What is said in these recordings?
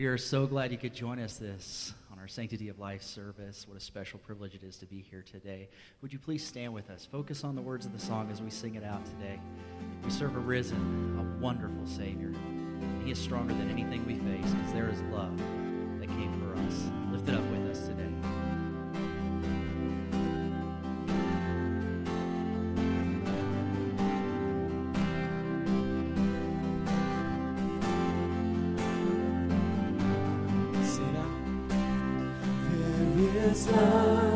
We are so glad you could join us this on our Sanctity of Life service. What a special privilege it is to be here today. Would you please stand with us? Focus on the words of the song as we sing it out today. We serve a risen, a wonderful Savior. He is stronger than anything we face because there is love that came for us. Lift it up with us today.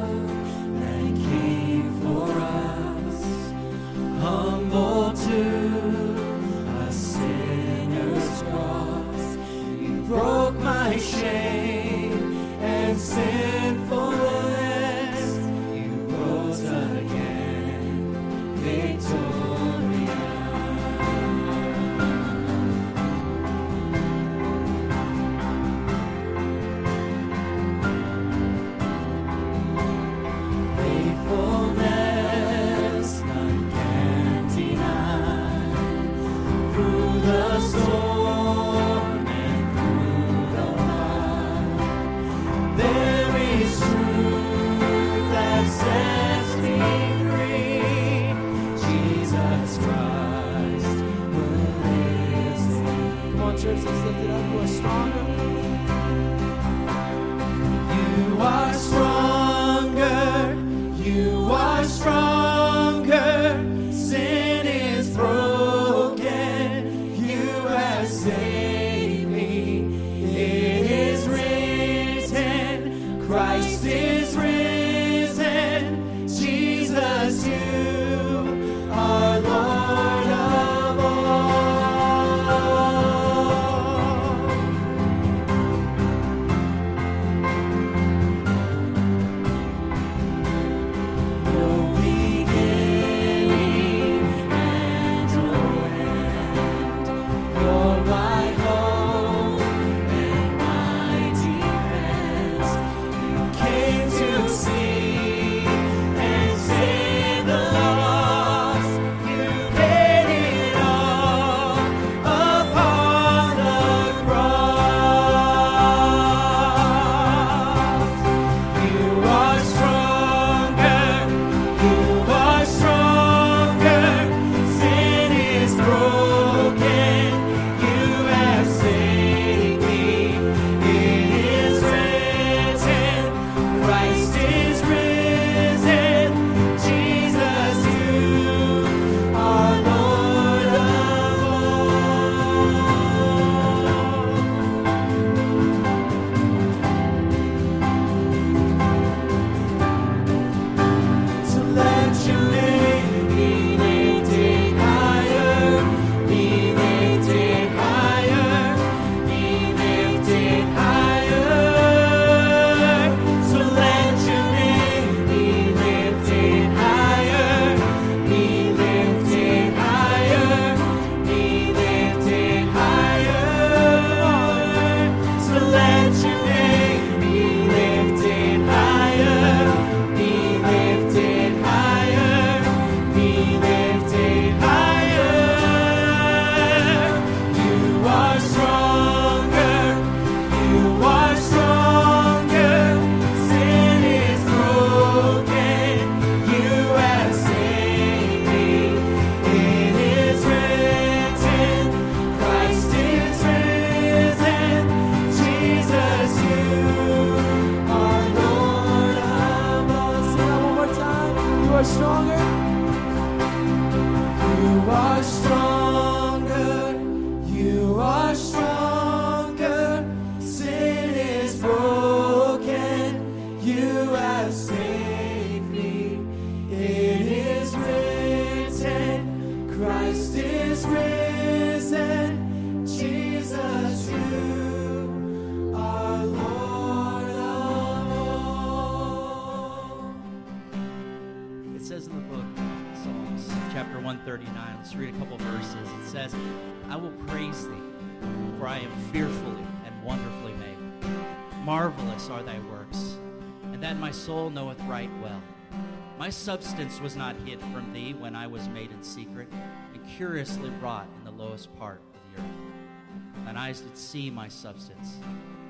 Substance was not hid from thee when I was made in secret and curiously wrought in the lowest part of the earth. thine eyes did see my substance.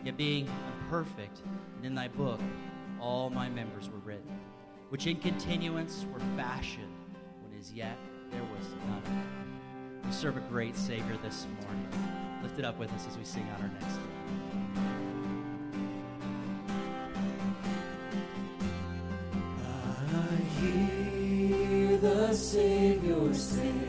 Yet being imperfect, and in thy book all my members were written, which in continuance were fashioned, when as yet there was none. We serve a great Savior this morning. Lift it up with us as we sing out our next hymn. Savior say,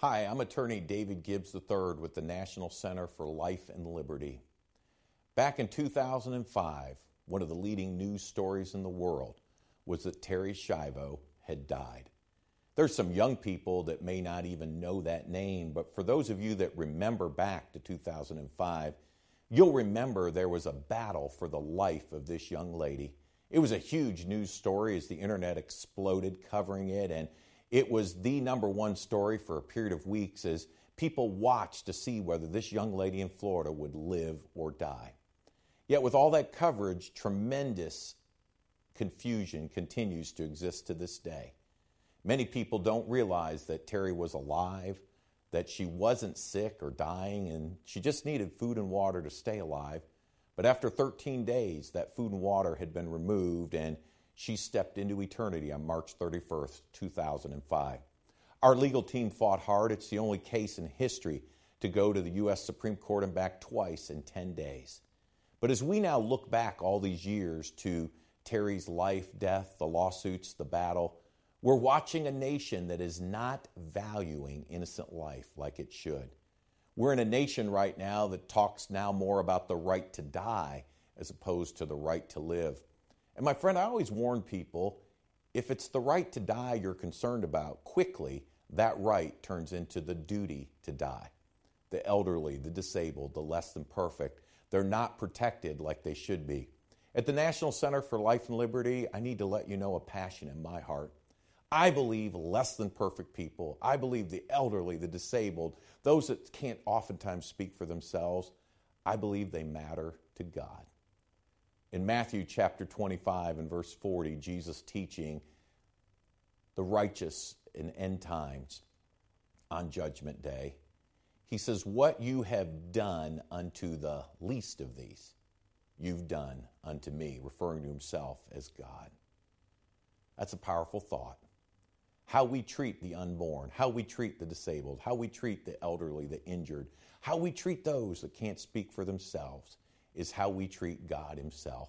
Hi, I'm attorney David Gibbs III with the National Center for Life and Liberty. Back in 2005, one of the leading news stories in the world was that Terri Schiavo had died. There's some young people that may not even know that name, but for those of you that remember back to 2005, you'll remember there was a battle for the life of this young lady. It was a huge news story as the internet exploded covering it, and it was the number one story for a period of weeks as people watched to see whether this young lady in Florida would live or die. Yet, with all that coverage, tremendous confusion continues to exist to this day. Many people don't realize that Terri was alive, that she wasn't sick or dying, and she just needed food and water to stay alive. But after 13 days, that food and water had been removed, and she stepped into eternity on March 31st, 2005. Our legal team fought hard. It's the only case in history to go to the U.S. Supreme Court and back twice in 10 days. But as we now look back all these years to Terri's life, death, the lawsuits, the battle, we're watching a nation that is not valuing innocent life like it should. We're in a nation right now that talks now more about the right to die as opposed to the right to live. And my friend, I always warn people if it's the right to die you're concerned about, quickly that right turns into the duty to die. The elderly, the disabled, the less than perfect, they're not protected like they should be. At the National Center for Life and Liberty, I need to let you know a passion in my heart. I believe less than perfect people, I believe the elderly, the disabled, those that can't oftentimes speak for themselves, I believe they matter to God. In Matthew chapter 25 and verse 40, Jesus teaching the righteous in end times on Judgment Day, he says, What you have done unto the least of these, you've done unto me, referring to himself as God. That's a powerful thought. How we treat the unborn, how we treat the disabled, how we treat the elderly, the injured, how we treat those that can't speak for themselves is how we treat God Himself.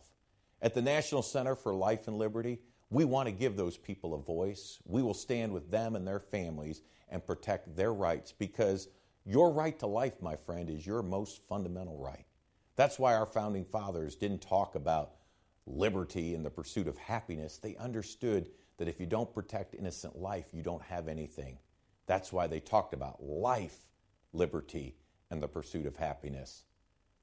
At the National Center for Life and Liberty, we want to give those people a voice. We will stand with them and their families and protect their rights because your right to life, my friend, is your most fundamental right. That's why our founding fathers didn't talk about liberty and the pursuit of happiness. They understood that if you don't protect innocent life, you don't have anything. That's why they talked about life, liberty, and the pursuit of happiness.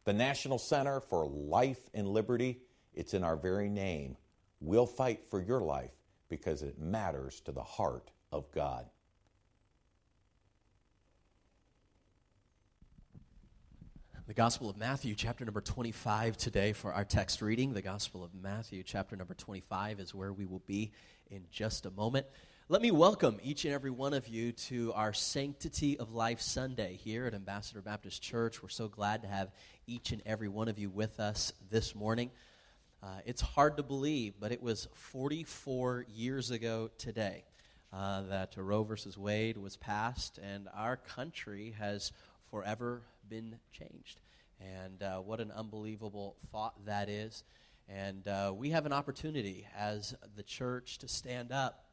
The National Center for Life and Liberty, it's in our very name. We'll fight for your life because it matters to the heart of God. The Gospel of Matthew, chapter number 25, today for our text reading. The Gospel of Matthew, chapter number 25, is where we will be in just a moment. Let me welcome each and every one of you to our Sanctity of Life Sunday here at Ambassador Baptist Church. We're so glad to have each and every one of you with us this morning. Uh, it's hard to believe, but it was 44 years ago today uh, that Roe versus Wade was passed, and our country has forever been changed. And uh, what an unbelievable thought that is. And uh, we have an opportunity as the church to stand up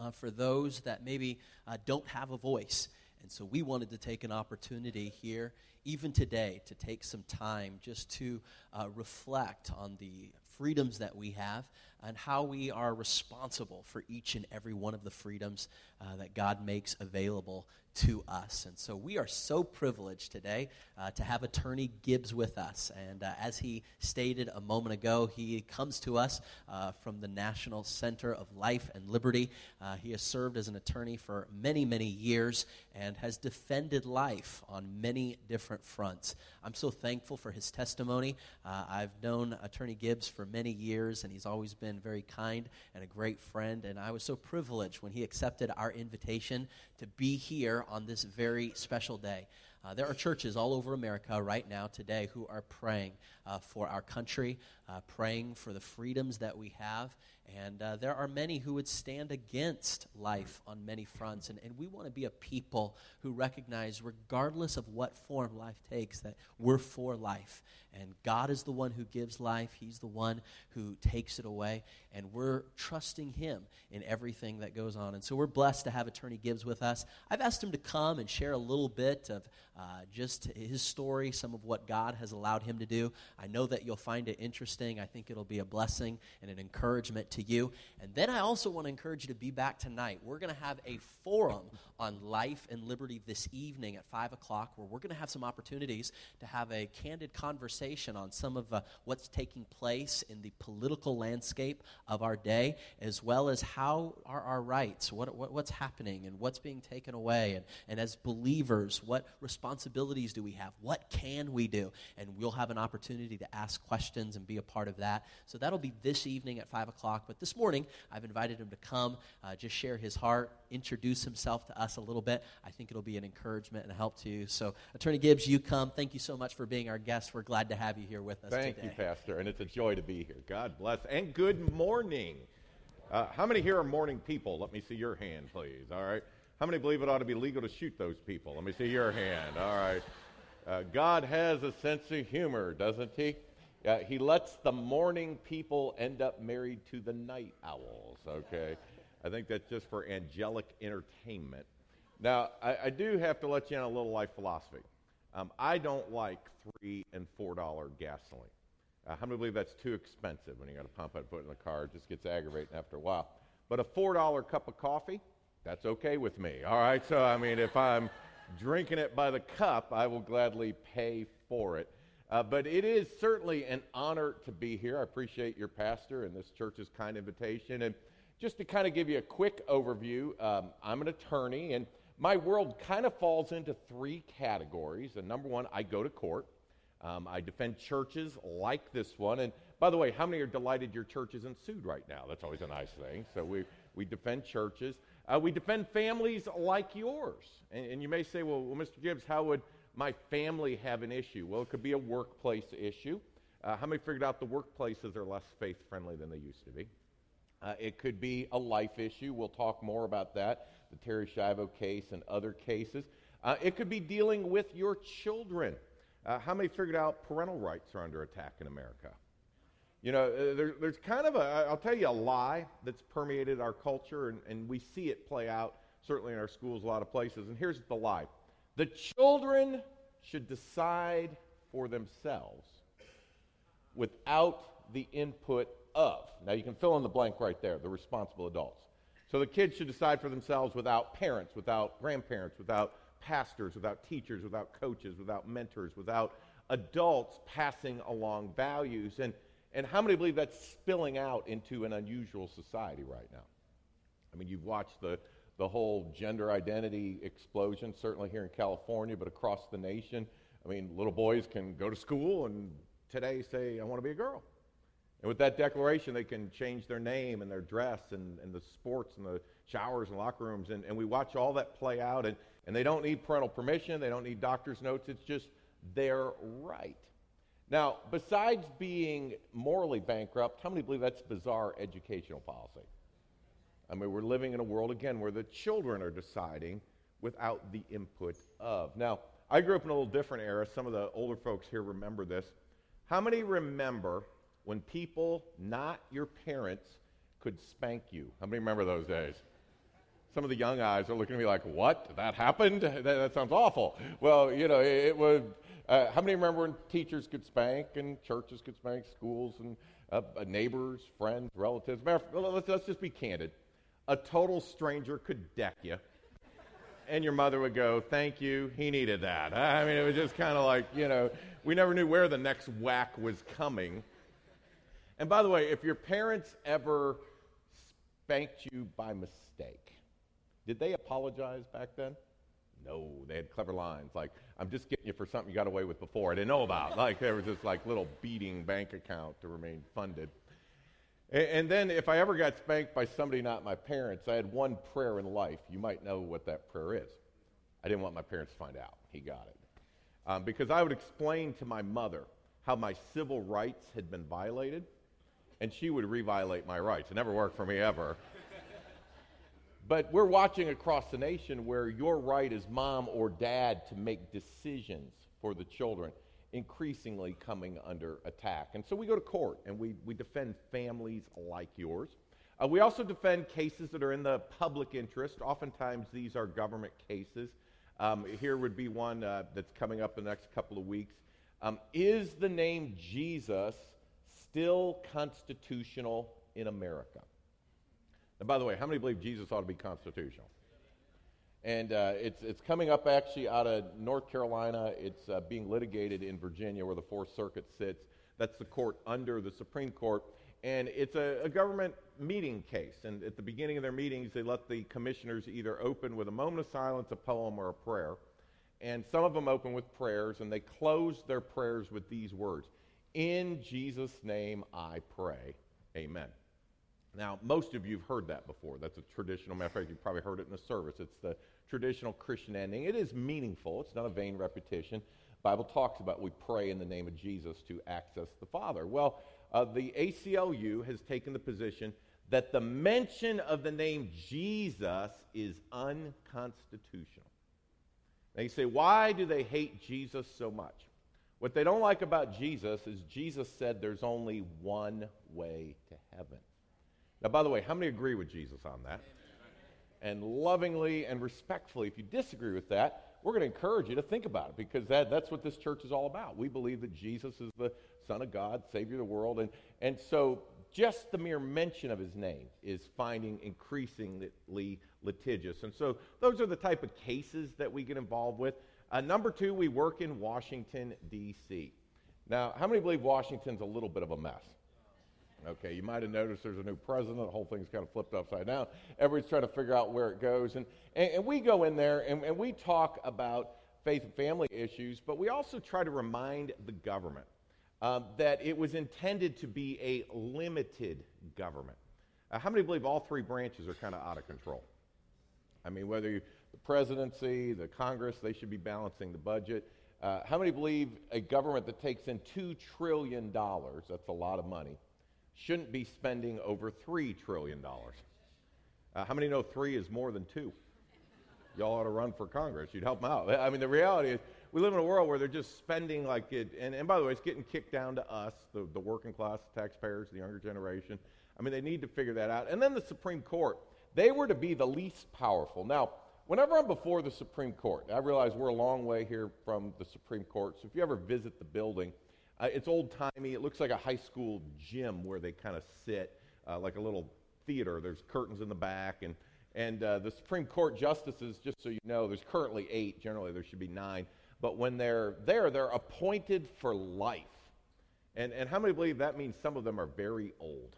uh, for those that maybe uh, don't have a voice. And so we wanted to take an opportunity here, even today, to take some time just to uh, reflect on the freedoms that we have and how we are responsible for each and every one of the freedoms uh, that God makes available to us. And so we are so privileged today uh, to have Attorney Gibbs with us. And uh, as he stated a moment ago, he comes to us uh, from the National Center of Life and Liberty. Uh, he has served as an attorney for many, many years and has defended life on many different fronts. I'm so thankful for his testimony. Uh, I've known Attorney Gibbs for many years, and he's always been very kind and a great friend. And I was so privileged when he accepted our invitation to be here on this very special day. Uh, there are churches all over America right now today who are praying uh, for our country, uh, praying for the freedoms that we have, And uh, there are many who would stand against life on many fronts. And, and we want to be a people who recognize, regardless of what form life takes, that we're for life. And God is the one who gives life, He's the one who takes it away. And we're trusting Him in everything that goes on. And so we're blessed to have Attorney Gibbs with us. I've asked him to come and share a little bit of uh, just his story, some of what God has allowed him to do. I know that you'll find it interesting. I think it'll be a blessing and an encouragement to you. And then I also want to encourage you to be back tonight. We're going to have a forum on life and liberty this evening at 5 o'clock where we're going to have some opportunities to have a candid conversation on some of uh, what's taking place in the political landscape of our day, as well as how are our rights, what, what, what's happening, and what's being taken away. And, and as believers, what responsibilities do we have? What can we do? And we'll have an opportunity to ask questions and be a part of that. So that'll be this evening at 5 o'clock. But this morning, I've invited him to come, uh, just share his heart, introduce himself to us a little bit. I think it'll be an encouragement and a help to you. So, Attorney Gibbs, you come. Thank you so much for being our guest. We're glad to have you here with us Thank today. you, Pastor, and it's a joy to be here. God bless. And good morning. Uh, how many here are morning people? Let me see your hand, please. All right. How many believe it ought to be legal to shoot those people? Let me see your hand. All right. Uh, God has a sense of humor, doesn't he? Uh, he lets the morning people end up married to the night owls, okay? I think that's just for angelic entertainment. Now, I, I do have to let you in a little life philosophy. Um, I don't like three and four dollar gasoline. Uh, how many believe that's too expensive when you got to pump it and put it in the car? It just gets aggravating after a while. But a four dollar cup of coffee, that's okay with me. All right. So I mean, if I'm drinking it by the cup, I will gladly pay for it. Uh, but it is certainly an honor to be here. I appreciate your pastor and this church's kind invitation. And just to kind of give you a quick overview, um, I'm an attorney, and my world kind of falls into three categories. And number one, I go to court. Um, I defend churches like this one. And by the way, how many are delighted your church isn't sued right now? That's always a nice thing. So we, we defend churches. Uh, we defend families like yours. And, and you may say, well, well, Mr. Gibbs, how would my family have an issue? Well, it could be a workplace issue. Uh, how many figured out the workplaces are less faith friendly than they used to be? Uh, it could be a life issue. We'll talk more about that, the Terri Schiavo case and other cases. Uh, it could be dealing with your children. Uh, how many figured out parental rights are under attack in America? You know, uh, there, there's kind of a, I'll tell you a lie that's permeated our culture, and, and we see it play out certainly in our schools, a lot of places. And here's the lie the children should decide for themselves without the input of. Now, you can fill in the blank right there, the responsible adults. So the kids should decide for themselves without parents, without grandparents, without pastors, without teachers, without coaches, without mentors, without adults passing along values. And, and how many believe that's spilling out into an unusual society right now? I mean, you've watched the, the whole gender identity explosion, certainly here in California, but across the nation. I mean, little boys can go to school and today say, I want to be a girl. And with that declaration, they can change their name and their dress and, and the sports and the showers and locker rooms. And, and we watch all that play out. And, and they don't need parental permission, they don't need doctor's notes. It's just their right. Now, besides being morally bankrupt, how many believe that's bizarre educational policy? I mean, we're living in a world, again, where the children are deciding without the input of. Now, I grew up in a little different era. Some of the older folks here remember this. How many remember when people, not your parents, could spank you. How many remember those days? Some of the young eyes are looking at me like, what? That happened? That, that sounds awful. Well, you know, it, it was. Uh, how many remember when teachers could spank and churches could spank, schools and uh, uh neighbors, friends, relatives? Let's, let's just be candid. A total stranger could deck you, and your mother would go, Thank you, he needed that. I mean, it was just kind of like, you know, we never knew where the next whack was coming. And by the way, if your parents ever spanked you by mistake, did they apologize back then? No, they had clever lines like, I'm just getting you for something you got away with before I didn't know about. like there was this like little beating bank account to remain funded. And, and then if I ever got spanked by somebody not my parents, I had one prayer in life. You might know what that prayer is. I didn't want my parents to find out. He got it. Um, because I would explain to my mother how my civil rights had been violated and she would reviolate my rights. It never worked for me ever. But we're watching across the nation where your right as mom or dad to make decisions for the children increasingly coming under attack. And so we go to court and we, we defend families like yours. Uh, we also defend cases that are in the public interest. Oftentimes, these are government cases. Um, here would be one uh, that's coming up in the next couple of weeks. Um, is the name Jesus still constitutional in America? And by the way, how many believe Jesus ought to be constitutional? And uh, it's, it's coming up actually out of North Carolina. It's uh, being litigated in Virginia where the Fourth Circuit sits. That's the court under the Supreme Court. And it's a, a, government meeting case. And at the beginning of their meetings, they let the commissioners either open with a moment of silence, a poem, or a prayer. And some of them open with prayers, and they close their prayers with these words In Jesus' name I pray. Amen. Now, most of you have heard that before. That's a traditional, matter of fact, you've probably heard it in the service. It's the traditional Christian ending. It is meaningful, it's not a vain repetition. Bible talks about we pray in the name of Jesus to access the Father. Well, uh, the ACLU has taken the position that the mention of the name Jesus is unconstitutional. Now you say, why do they hate Jesus so much? What they don't like about Jesus is Jesus said there's only one way to heaven. Now, by the way, how many agree with Jesus on that? And lovingly and respectfully, if you disagree with that, we're going to encourage you to think about it because that, that's what this church is all about. We believe that Jesus is the Son of God, Savior of the world. And, and so just the mere mention of his name is finding increasingly litigious. And so those are the type of cases that we get involved with. Uh, number two, we work in Washington, D.C. Now, how many believe Washington's a little bit of a mess? Okay, you might have noticed there's a new president. The whole thing's kind of flipped upside down. Everybody's trying to figure out where it goes. And, and, and we go in there and, and we talk about faith and family issues, but we also try to remind the government um, that it was intended to be a limited government. Uh, how many believe all three branches are kind of out of control? I mean, whether you, the presidency, the Congress, they should be balancing the budget. Uh, how many believe a government that takes in $2 trillion, that's a lot of money, shouldn't be spending over $3 trillion. Uh, how many know three is more than two? Y'all ought to run for Congress. You'd help them out. I mean, the reality is, we live in a world where they're just spending like it. And, and by the way, it's getting kicked down to us, the, the working class taxpayers, the younger generation. I mean, they need to figure that out. And then the Supreme Court, they were to be the least powerful. Now, whenever I'm before the Supreme Court, I realize we're a long way here from the Supreme Court. So if you ever visit the building, uh, it's old timey. It looks like a high school gym where they kind of sit, uh, like a little theater. There's curtains in the back. And, and uh, the Supreme Court justices, just so you know, there's currently eight. Generally, there should be nine. But when they're there, they're appointed for life. And, and how many believe that means some of them are very old?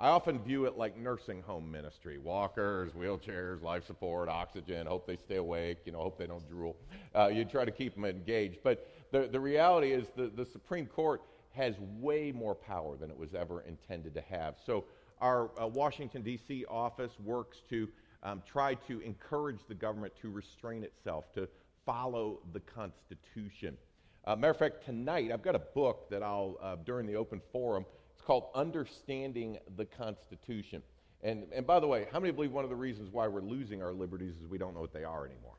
I often view it like nursing home ministry walkers, wheelchairs, life support, oxygen, hope they stay awake, you know, hope they don't drool. Uh, you try to keep them engaged. But the, the reality is the, the Supreme Court has way more power than it was ever intended to have. So our uh, Washington, D.C. office works to um, try to encourage the government to restrain itself, to follow the Constitution. Uh, matter of fact, tonight I've got a book that I'll, uh, during the open forum, it's called Understanding the Constitution. And, and by the way, how many believe one of the reasons why we're losing our liberties is we don't know what they are anymore?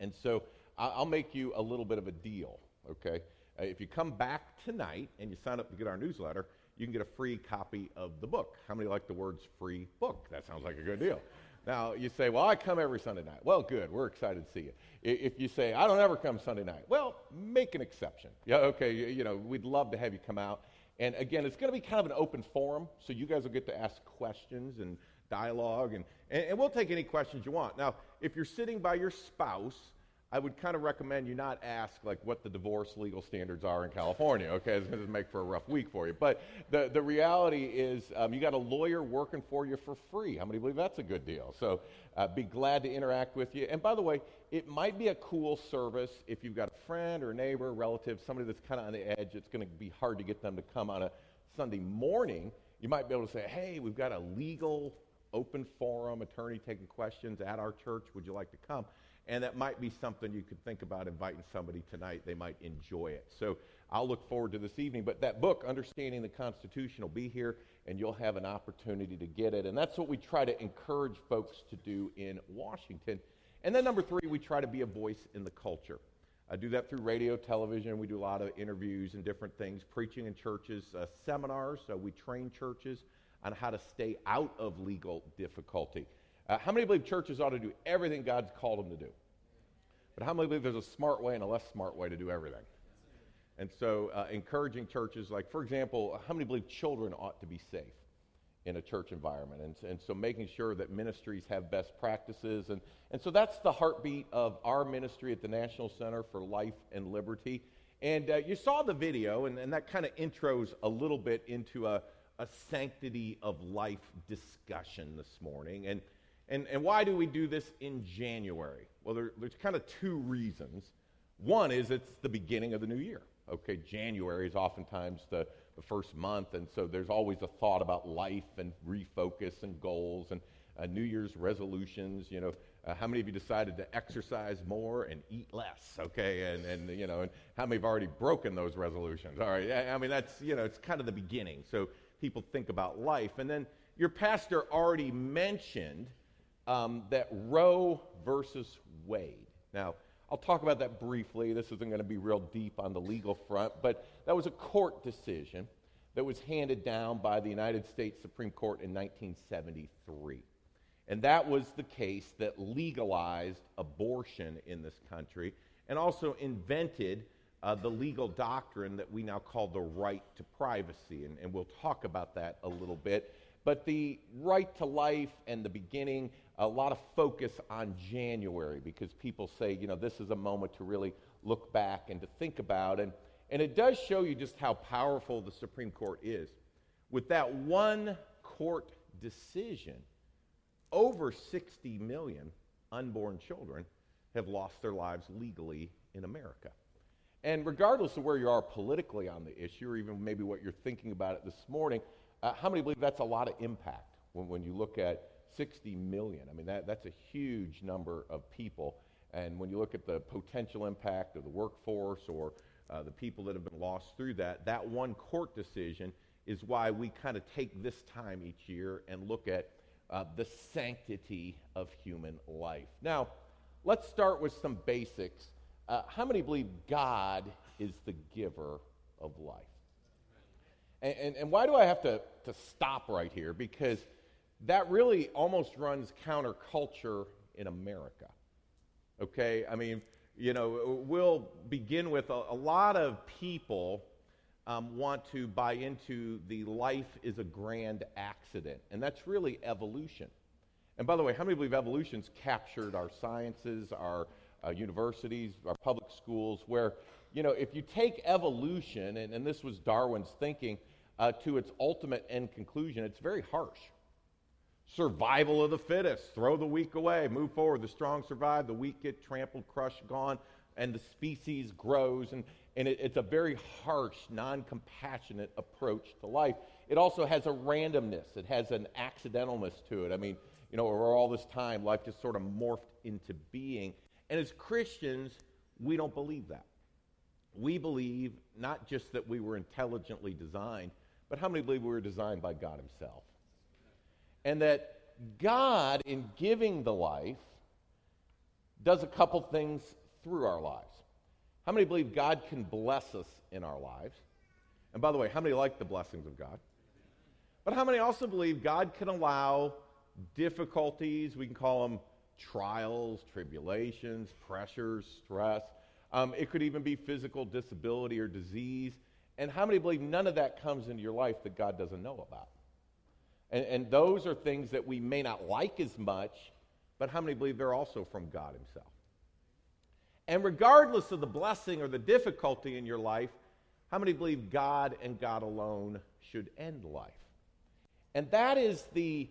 And so I'll make you a little bit of a deal, okay? Uh, if you come back tonight and you sign up to get our newsletter, you can get a free copy of the book. How many like the words free book? That sounds like a good deal. Now, you say, well, I come every Sunday night. Well, good. We're excited to see you. If you say, I don't ever come Sunday night, well, make an exception. Yeah, okay, you, know, we'd love to have you come out. And again, it's going to be kind of an open forum, so you guys will get to ask questions and dialogue, and, and, and we'll take any questions you want. Now, if you're sitting by your spouse, I would kind of recommend you not ask like what the divorce legal standards are in California. Okay, it's going to make for a rough week for you. But the, the reality is, um, you got a lawyer working for you for free. How many believe that's a good deal? So, uh, be glad to interact with you. And by the way, it might be a cool service if you've got a friend or a neighbor, relative, somebody that's kind of on the edge. It's going to be hard to get them to come on a Sunday morning. You might be able to say, "Hey, we've got a legal open forum, attorney taking questions at our church. Would you like to come?" And that might be something you could think about inviting somebody tonight. They might enjoy it. So I'll look forward to this evening. But that book, Understanding the Constitution, will be here, and you'll have an opportunity to get it. And that's what we try to encourage folks to do in Washington. And then, number three, we try to be a voice in the culture. I do that through radio, television. We do a lot of interviews and different things, preaching in churches, uh, seminars. So we train churches on how to stay out of legal difficulty. Uh, how many believe churches ought to do everything God's called them to do? But how many believe there's a smart way and a less smart way to do everything? And so, uh, encouraging churches, like, for example, how many believe children ought to be safe in a church environment? And, and so, making sure that ministries have best practices. And, and so, that's the heartbeat of our ministry at the National Center for Life and Liberty. And uh, you saw the video, and, and that kind of intros a little bit into a, a sanctity of life discussion this morning. And, and, and why do we do this in January? Well, there, there's kind of two reasons. One is it's the beginning of the new year. Okay, January is oftentimes the, the first month, and so there's always a thought about life and refocus and goals and uh, New Year's resolutions. You know, uh, how many of you decided to exercise more and eat less? Okay, and, and you know, and how many have already broken those resolutions? All right, I, I mean that's you know, it's kind of the beginning. So people think about life, and then your pastor already mentioned um, that Roe versus Wade. Now, I'll talk about that briefly. This isn't going to be real deep on the legal front, but that was a court decision that was handed down by the United States Supreme Court in 1973. And that was the case that legalized abortion in this country and also invented uh, the legal doctrine that we now call the right to privacy. And, and we'll talk about that a little bit. But the right to life and the beginning, a lot of focus on January because people say, you know, this is a moment to really look back and to think about. And, and it does show you just how powerful the Supreme Court is. With that one court decision, over 60 million unborn children have lost their lives legally in America. And regardless of where you are politically on the issue, or even maybe what you're thinking about it this morning, uh, how many believe that's a lot of impact when, when you look at 60 million? I mean, that, that's a huge number of people. And when you look at the potential impact of the workforce or uh, the people that have been lost through that, that one court decision is why we kind of take this time each year and look at uh, the sanctity of human life. Now, let's start with some basics. Uh, how many believe God is the giver of life? And, and, and, why do I have to, to stop right here? Because that really almost runs counterculture in America. Okay? I mean, you know, we'll begin with a, a lot of people um, want to buy into the life is a grand accident, and that's really evolution. And by the way, how many believe evolution's captured our sciences, our uh, universities, our public schools, where, you know, if you take evolution, and, and this was Darwin's thinking, uh, to its ultimate end conclusion, it's very harsh. Survival of the fittest. Throw the weak away. Move forward. The strong survive. The weak get trampled, crushed, gone, and the species grows. And, and it, it's a very harsh, non compassionate approach to life. It also has a randomness, it has an accidentalness to it. I mean, you know, over all this time, life just sort of morphed into being. And as Christians, we don't believe that. We believe not just that we were intelligently designed, but how many believe we were designed by God Himself? And that God, in giving the life, does a couple things through our lives. How many believe God can bless us in our lives? And by the way, how many like the blessings of God? But how many also believe God can allow difficulties, we can call them trials, tribulations, pressures, stress. Um, it could even be physical disability or disease. And how many believe none of that comes into your life that God doesn't know about? And, and those are things that we may not like as much, but how many believe they're also from God Himself? And regardless of the blessing or the difficulty in your life, how many believe God and God alone should end life? And that is the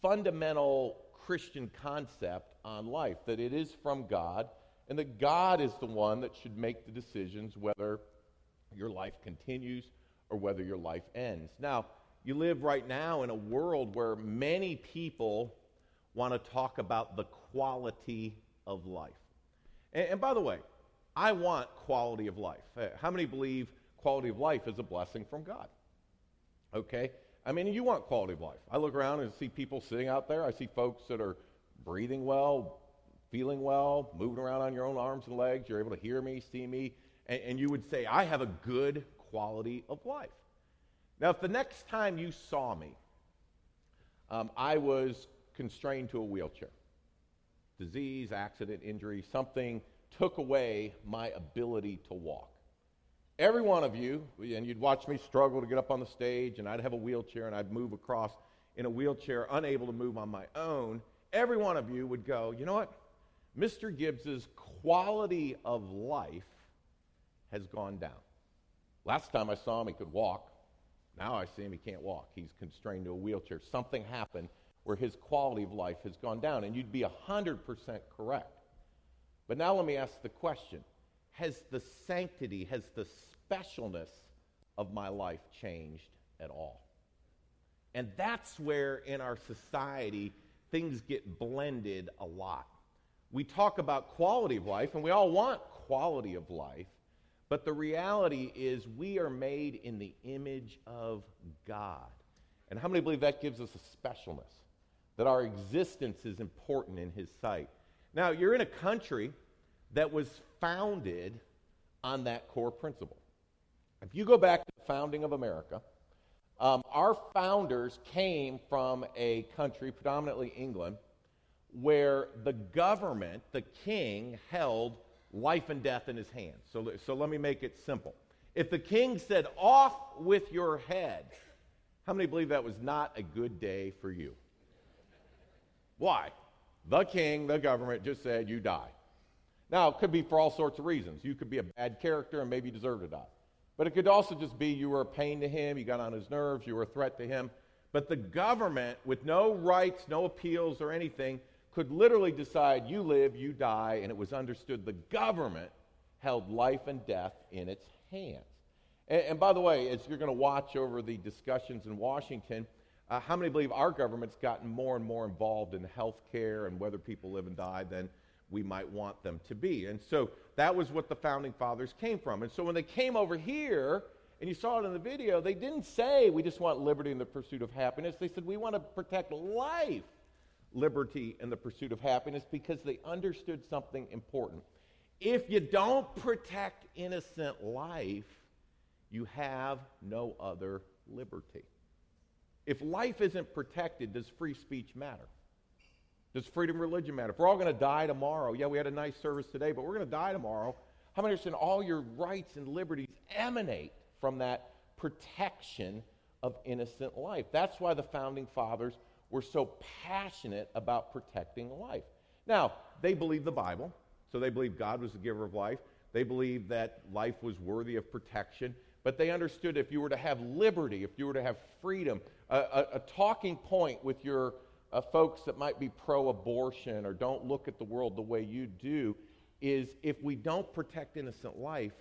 fundamental Christian concept on life that it is from God, and that God is the one that should make the decisions whether your life continues or whether your life ends. Now, you live right now in a world where many people want to talk about the quality of life. And, and by the way, I want quality of life. Uh, how many believe quality of life is a blessing from God? Okay? I mean, you want quality of life. I look around and see people sitting out there. I see folks that are breathing well, feeling well, moving around on your own arms and legs. You're able to hear me, see me, and, and you would say, I have a good quality of life. Now, if the next time you saw me, um, I was constrained to a wheelchair, disease, accident, injury, something took away my ability to walk. Every one of you, and you'd watch me struggle to get up on the stage, and I'd have a wheelchair, and I'd move across in a wheelchair, unable to move on my own. Every one of you would go, you know what? Mr. Gibbs's quality of life has gone down. Last time I saw him, he could walk. Now I see him, he can't walk. He's constrained to a wheelchair. Something happened where his quality of life has gone down, and you'd be 100% correct. But now let me ask the question Has the sanctity, has the specialness of my life changed at all? And that's where in our society things get blended a lot. We talk about quality of life, and we all want quality of life, but the reality is we are made in the image of God. And how many believe that gives us a specialness? That our existence is important in His sight. Now, you're in a country that was founded on that core principle. If you go back to the founding of America, um, our founders came from a country, predominantly England, where the government, the king, held life and death in his hands. So, so let me make it simple. If the king said, off with your head, how many believe that was not a good day for you? Why? The king, the government just said, you die. Now, it could be for all sorts of reasons. You could be a bad character and maybe deserve to die. But it could also just be you were a pain to him, you got on his nerves, you were a threat to him. But the government, with no rights, no appeals, or anything, could literally decide you live, you die, and it was understood the government held life and death in its hands. And, and by the way, as you're going to watch over the discussions in Washington, uh, how many believe our government's gotten more and more involved in health care and whether people live and die than we might want them to be? And so that was what the founding fathers came from. And so when they came over here, and you saw it in the video, they didn't say we just want liberty and the pursuit of happiness. They said we want to protect life liberty and the pursuit of happiness because they understood something important. If you don't protect innocent life, you have no other liberty. If life isn't protected, does free speech matter? Does freedom of religion matter? If we're all going to die tomorrow, yeah, we had a nice service today, but we're going to die tomorrow. How many understand all your rights and liberties emanate from that protection of innocent life? That's why the founding fathers were so passionate about protecting life. Now, they believed the Bible, so they believed God was the giver of life. They believed that life was worthy of protection, but they understood if you were to have liberty, if you were to have freedom, a, a, a talking point with your uh, folks that might be pro abortion or don't look at the world the way you do is if we don't protect innocent life,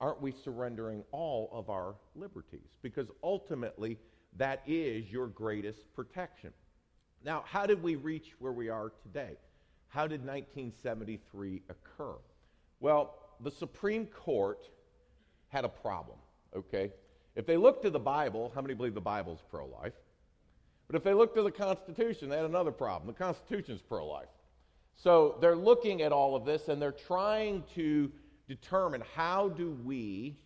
aren't we surrendering all of our liberties? Because ultimately, that is your greatest protection. Now, how did we reach where we are today? How did 1973 occur? Well, the Supreme Court had a problem, okay? If they look to the Bible, how many believe the Bible's pro life? But if they look to the Constitution, they had another problem. The Constitution's pro life. So they're looking at all of this and they're trying to determine how do we,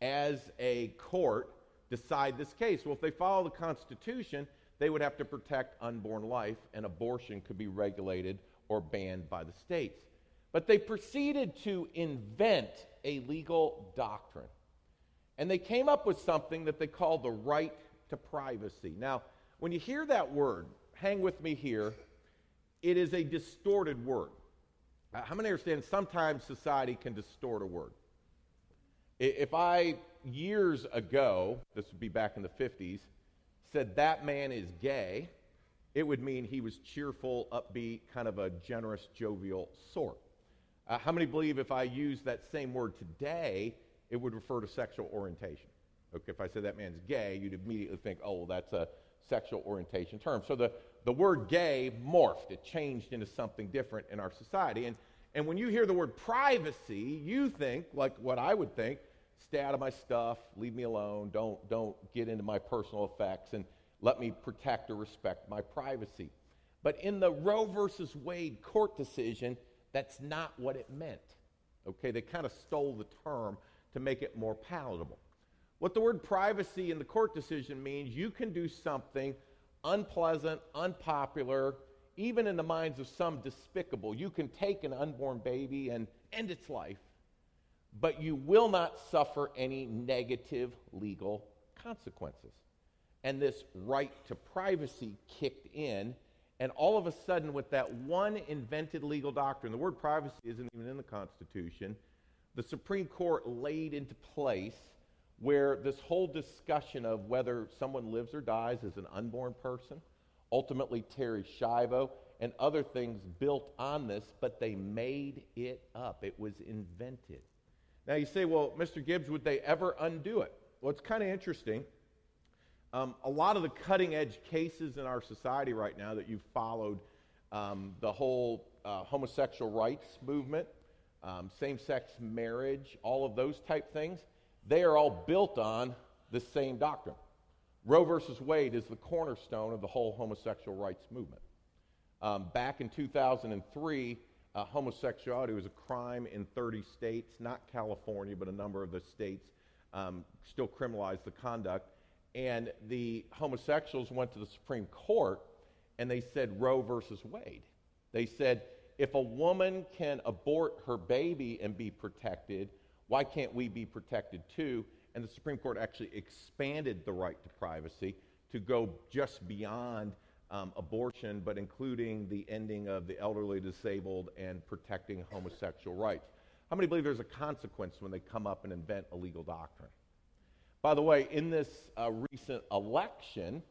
as a court, decide this case. Well, if they follow the Constitution, they would have to protect unborn life, and abortion could be regulated or banned by the states. But they proceeded to invent a legal doctrine. And they came up with something that they called the right to privacy. Now, when you hear that word, hang with me here, it is a distorted word. Uh, how many understand sometimes society can distort a word? If I, years ago, this would be back in the 50s, said that man is gay, it would mean he was cheerful, upbeat, kind of a generous, jovial sort. Uh, how many believe if I use that same word today, it would refer to sexual orientation? Okay, if I said that man's gay, you'd immediately think, oh, well, that's a sexual orientation term. So the, the word gay morphed, it changed into something different in our society. And, And when you hear the word privacy, you think, like what I would think, stay out of my stuff, leave me alone, don't, don't get into my personal effects, and let me protect or respect my privacy. But in the Roe versus Wade court decision, that's not what it meant. Okay, they kind of stole the term to make it more palatable. What the word privacy in the court decision means, you can do something unpleasant, unpopular, even in the minds of some despicable. You can take an unborn baby and end its life, but you will not suffer any negative legal consequences. And this right to privacy kicked in, and all of a sudden, with that one invented legal doctrine, the word privacy isn't even in the Constitution, the Supreme Court laid into place where this whole discussion of whether someone lives or dies as an unborn person, ultimately Terri Schiavo, and other things built on this, but they made it up. It was invented. Now you say, well, Mr. Gibbs, would they ever undo it? Well, it's kind of interesting. Um, a lot of the cutting edge cases in our society right now that you've followed, um, the whole uh, homosexual rights movement, um, same sex marriage, all of those type things, they are all built on the same doctrine. Roe versus Wade is the cornerstone of the whole homosexual rights movement. Um, back in 2003, uh, homosexuality was a crime in 30 states, not California, but a number of the states um, still criminalized the conduct. And the homosexuals went to the Supreme Court and they said Roe versus Wade. They said if a woman can abort her baby and be protected, why can't we be protected too? And the Supreme Court actually expanded the right to privacy to go just beyond um, abortion, but including the ending of the elderly disabled and protecting homosexual rights. How many believe there's a consequence when they come up and invent a legal doctrine? By the way, in this uh, recent election,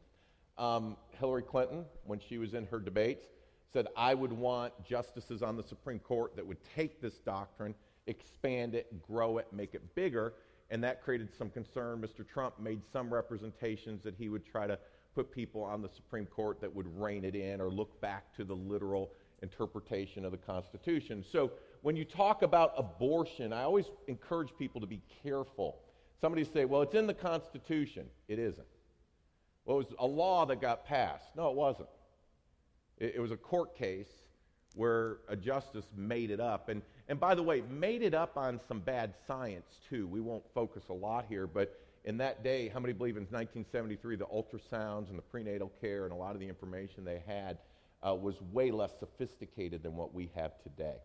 um, Hillary Clinton, when she was in her debates, said, I would want justices on the Supreme Court that would take this doctrine expand it, grow it, make it bigger. And that created some concern. Mr. Trump made some representations that he would try to put people on the Supreme Court that would rein it in or look back to the literal interpretation of the Constitution. So when you talk about abortion, I always encourage people to be careful. Somebody say, well, it's in the Constitution. It isn't. Well, it was a law that got passed. No, it wasn't. It, it was a court case where a justice made it up. And, and by the way, made it up on some bad science, too. We won't focus a lot here, but in that day, how many believe in 1973 the ultrasounds and the prenatal care and a lot of the information they had uh, was way less sophisticated than what we have today?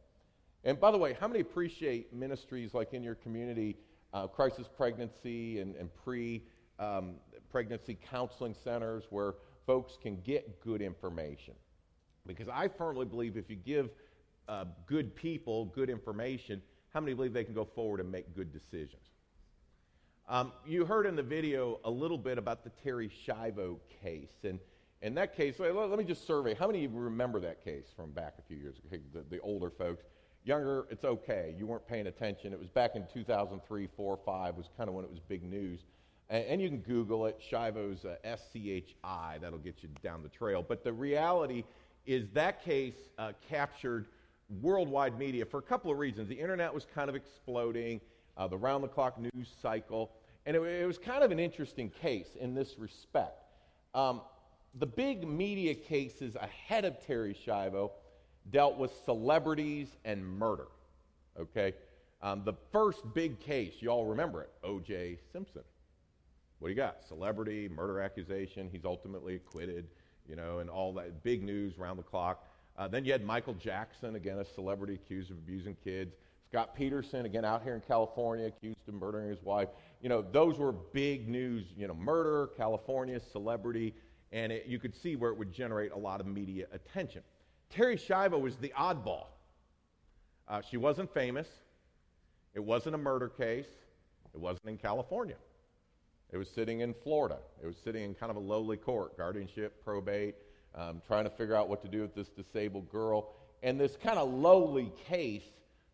And by the way, how many appreciate ministries like in your community, uh, crisis pregnancy and, and pre um, pregnancy counseling centers where folks can get good information? Because I firmly believe if you give uh, good people good information, how many believe they can go forward and make good decisions? Um, you heard in the video a little bit about the Terri Schiavo case. And in that case, let, let me just survey. How many of you remember that case from back a few years ago? The, the older folks. Younger, it's okay. You weren't paying attention. It was back in 2003, 4, 5 was kind of when it was big news. And, and you can Google it, Schiavo's uh, S-C-H-I. That'll get you down the trail. But the reality is that case uh, captured worldwide media for a couple of reasons. The internet was kind of exploding, uh, the round the clock news cycle, and it, it, was kind of an interesting case in this respect. Um, the big media cases ahead of Terri Schiavo dealt with celebrities and murder. Okay? Um, the first big case, you all remember it, O.J. Simpson. What do you got? Celebrity, murder accusation. He's ultimately acquitted you know, and all that big news round the clock. Uh, then you had Michael Jackson, again, a celebrity accused of abusing kids. Scott Peterson, again, out here in California, accused of murdering his wife. You know, those were big news, you know, murder, California, celebrity, and it, you could see where it would generate a lot of media attention. Terri Schiavo was the oddball. Uh, she wasn't famous. It wasn't a murder case. It wasn't in California. It was sitting in Florida. It was sitting in kind of a lowly court, guardianship, probate, um, trying to figure out what to do with this disabled girl. And this kind of lowly case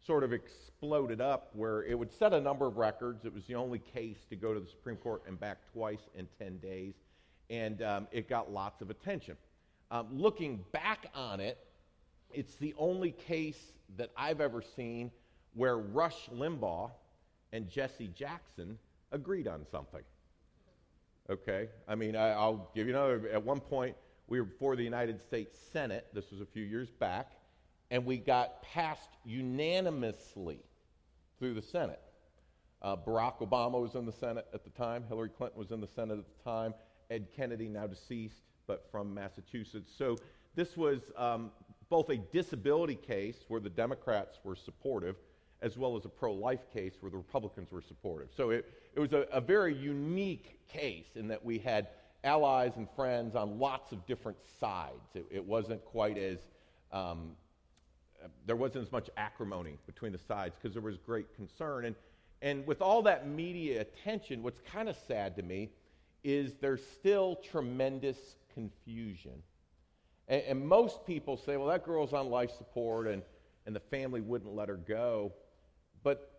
sort of exploded up where it would set a number of records. It was the only case to go to the Supreme Court and back twice in 10 days. And um, it got lots of attention. Um, looking back on it, it's the only case that I've ever seen where Rush Limbaugh and Jesse Jackson agreed on something. Okay? I mean, I, will give you another. At one point, we were before the United States Senate. This was a few years back. And we got passed unanimously through the Senate. Uh, Barack Obama was in the Senate at the time. Hillary Clinton was in the Senate at the time. Ed Kennedy, now deceased, but from Massachusetts. So this was um, both a disability case where the Democrats were supportive, as well as a pro life case where the Republicans were supportive. So it, it was a, a very unique case in that we had allies and friends on lots of different sides. It, it wasn't quite as, um, there wasn't as much acrimony between the sides because there was great concern. And, and with all that media attention, what's kind of sad to me is there's still tremendous confusion. And, and, most people say, well, that girl's on life support and, and the family wouldn't let her go. But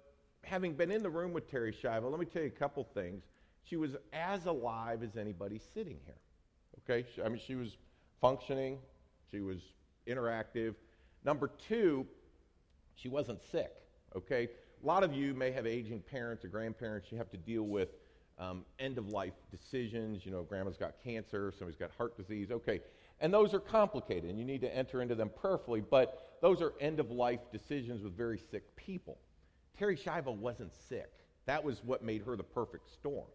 having been in the room with Terri Schiavo, let me tell you a couple things. She was as alive as anybody sitting here. Okay? I mean, she was functioning, she was interactive. Number two, she wasn't sick. Okay? A lot of you may have aging parents or grandparents you have to deal with um, end of life decisions. You know, grandma's got cancer, somebody's got heart disease. Okay. And those are complicated, and you need to enter into them prayerfully, but those are end of life decisions with very sick people. Terri Schiavo wasn't sick. That was what made her the perfect storm.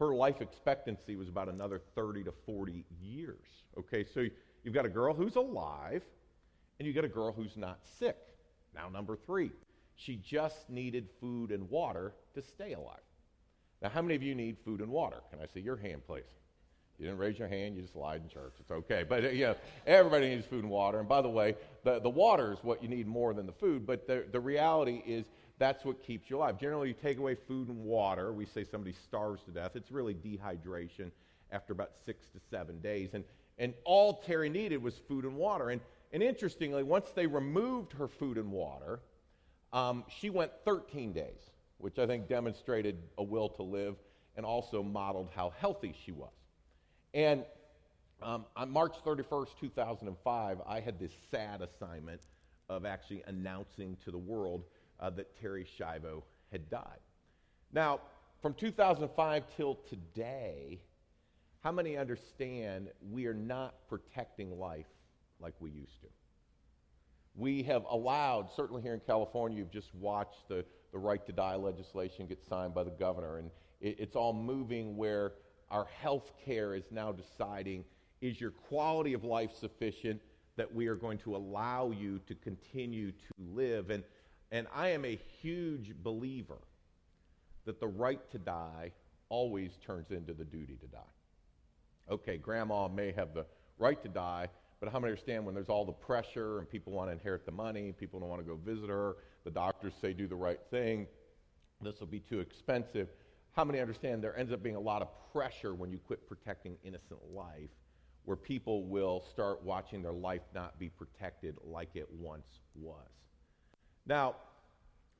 Her life expectancy was about another 30 to 40 years. Okay, so you've got a girl who's alive, and you get a girl who's not sick. Now, number three, she just needed food and water to stay alive. Now, how many of you need food and water? Can I see your hand, please? You didn't raise your hand, you just lied in church. It's okay. But, uh, yeah, everybody needs food and water. And by the way, the, the water is what you need more than the food. But the, the reality is that's what keeps you alive. Generally, you take away food and water, we say somebody starves to death. It's really dehydration after about six to seven days. And, and all Terri needed was food and water. And, and interestingly, once they removed her food and water, um, she went 13 days which I think demonstrated a will to live and also modeled how healthy she was. And um, on March 31st, 2005, I had this sad assignment of actually announcing to the world uh, that Terri Schiavo had died. Now, from 2005 till today, how many understand we are not protecting life like we used to? We have allowed, certainly here in California, you've just watched the the right to die legislation get signed by the governor. And it, it's all moving where our health care is now deciding is your quality of life sufficient that we are going to allow you to continue to live? And, and I am a huge believer that the right to die always turns into the duty to die. Okay, grandma may have the right to die, but how many understand when there's all the pressure and people want to inherit the money, people don't want to go visit her, the doctors say do the right thing, this will be too expensive. How many understand there ends up being a lot of pressure when you quit protecting innocent life, where people will start watching their life not be protected like it once was? Now,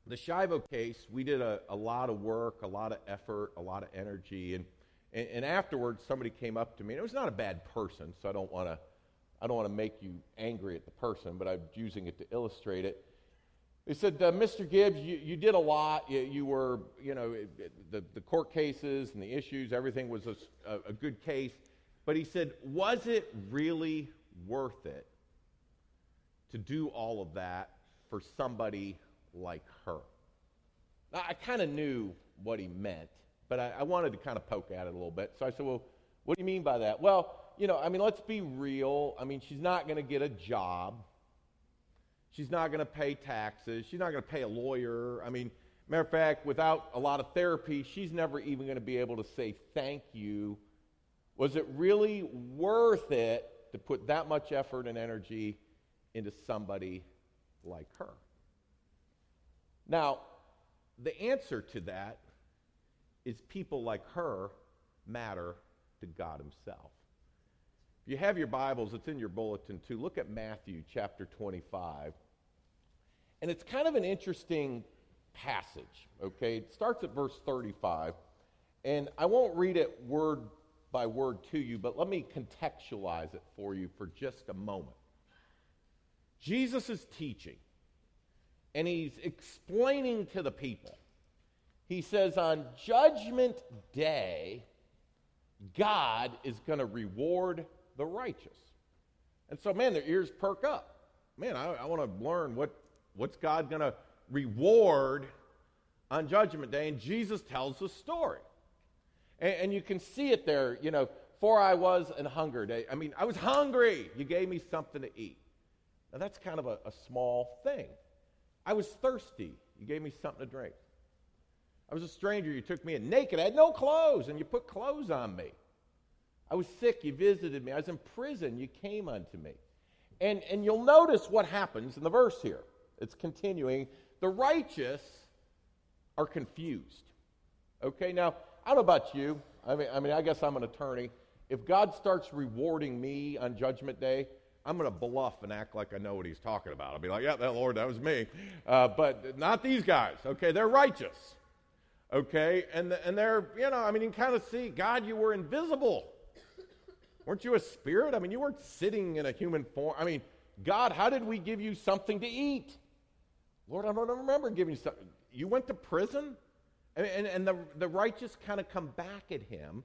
the Schiavo case, we did a, a lot of work, a lot of effort, a lot of energy, and, and, and afterwards somebody came up to me, and it was not a bad person, so I don't want to I don't want to make you angry at the person, but I'm using it to illustrate it. He said, uh, Mr. Gibbs, you, you did a lot. You, you were, you know, the, the court cases and the issues, everything was a, a good case. But he said, was it really worth it to do all of that for somebody like her? Now, I kind of knew what he meant, but I, I wanted to kind of poke at it a little bit. So I said, well, what do you mean by that? Well, you know, I mean, let's be real. I mean, she's not going to get a job. She's not going to pay taxes. She's not going to pay a lawyer. I mean, matter of fact, without a lot of therapy, she's never even going to be able to say thank you. Was it really worth it to put that much effort and energy into somebody like her? Now, the answer to that is people like her matter to God Himself. You have your Bibles, it's in your bulletin too. Look at Matthew chapter 25. And it's kind of an interesting passage, okay? It starts at verse 35. And I won't read it word by word to you, but let me contextualize it for you for just a moment. Jesus is teaching, and he's explaining to the people. He says, On Judgment Day, God is going to reward the righteous. And so, man, their ears perk up. Man, I, I want to learn what, what's God going to reward on Judgment Day. And Jesus tells the story. And, and you can see it there, you know, for I was and hungered. I mean, I was hungry. You gave me something to eat. Now, that's kind of a, a small thing. I was thirsty. You gave me something to drink. I was a stranger. You took me in naked. I had no clothes, and you put clothes on me. I was sick. You visited me. I was in prison. You came unto me. And, and you'll notice what happens in the verse here. It's continuing. The righteous are confused. Okay, now, I don't know about you. I mean, I mean, I guess I'm an attorney. If God starts rewarding me on Judgment Day, I'm going to bluff and act like I know what he's talking about. I'll be like, yeah, that Lord, that was me. Uh, but not these guys, okay? They're righteous, okay? And, and they're, you know, I mean, you can kind of see, God, you were invisible. Weren't you a spirit? I mean, you weren't sitting in a human form. I mean, God, how did we give you something to eat? Lord, I don't remember giving you something. You went to prison? And, and, and the, the righteous kind of come back at him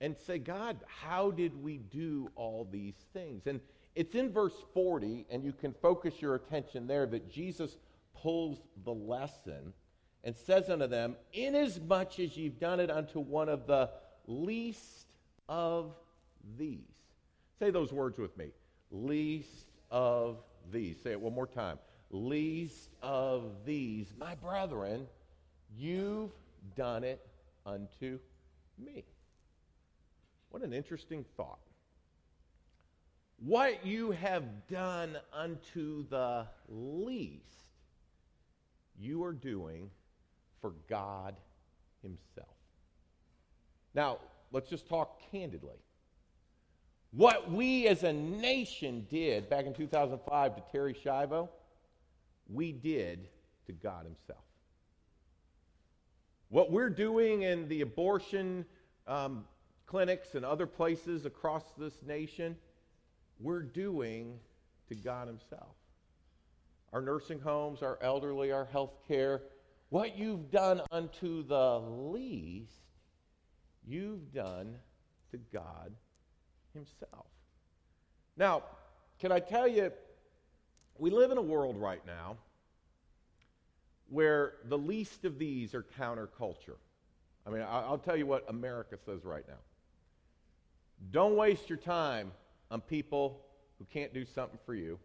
and say, God, how did we do all these things? And it's in verse 40, and you can focus your attention there that Jesus pulls the lesson and says unto them, Inasmuch as you've done it unto one of the least of these. Say those words with me. Least of these. Say it one more time. Least of these, my brethren, you've done it unto me. What an interesting thought. What you have done unto the least, you are doing for God Himself. Now, let's just talk candidly. What we as a nation did back in 2005 to Terri Schiavo, we did to God Himself. What we're doing in the abortion um, clinics and other places across this nation, we're doing to God Himself. Our nursing homes, our elderly, our health care, what you've done unto the least, you've done to God himself. Now, can I tell you, we live in a world right now where the least of these are counterculture. I mean, I'll tell you what America says right now. Don't waste your time on people who can't do something for you.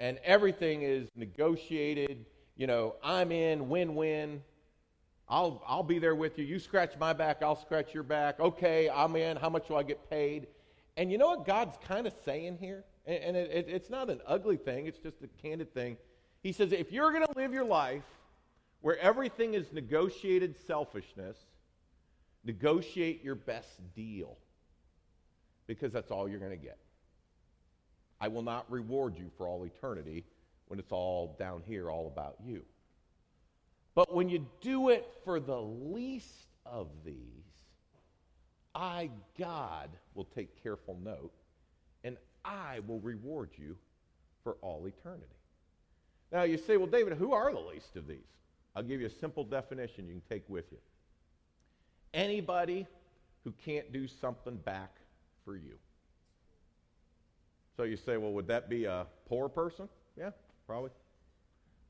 And everything is negotiated. You know, I'm in, win win. I'll, I'll be there with you. You scratch my back, I'll scratch your back. Okay, I'm in. How much do I get paid? And you know what God's kind of saying here? And, and it, it, it's not an ugly thing, it's just a candid thing. He says, if you're going to live your life where everything is negotiated selfishness, negotiate your best deal because that's all you're going to get. I will not reward you for all eternity when it's all down here, all about you. But when you do it for the least of these, I, God, will take careful note, and I will reward you for all eternity. Now, you say, well, David, who are the least of these? I'll give you a simple definition you can take with you. Anybody who can't do something back for you. So you say, well, would that be a poor person? Yeah, probably.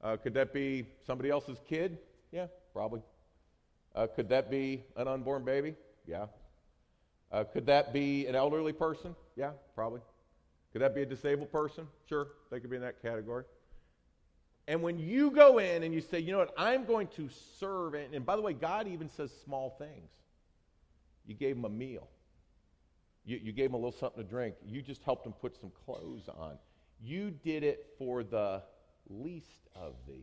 Uh, could that be somebody else's kid? Yeah, probably. Uh, could that be an unborn baby? Yeah. Uh, could that be an elderly person? Yeah, probably. Could that be a disabled person? Sure, they could be in that category. And when you go in and you say, you know what, I'm going to serve, and, and by the way, God even says small things. You gave them a meal, you, you gave them a little something to drink, you just helped them put some clothes on. You did it for the least of these,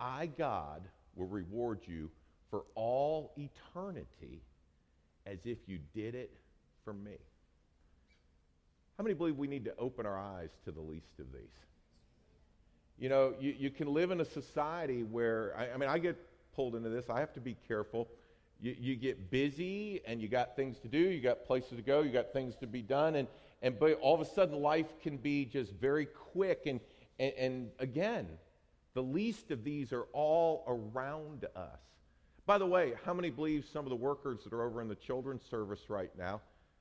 I, God, will reward you for all eternity as if you did it for me. How many believe we need to open our eyes to the least of these? You know, you, you can live in a society where, I, I mean, I get pulled into this. I have to be careful. you, you get busy and you got things to do, you got places to go, you got things to be done, and, and but all of a sudden life can be just very quick. And, and, and again, the least of these are all around us. By the way, how many believe some of the workers that are over in the children's service right now,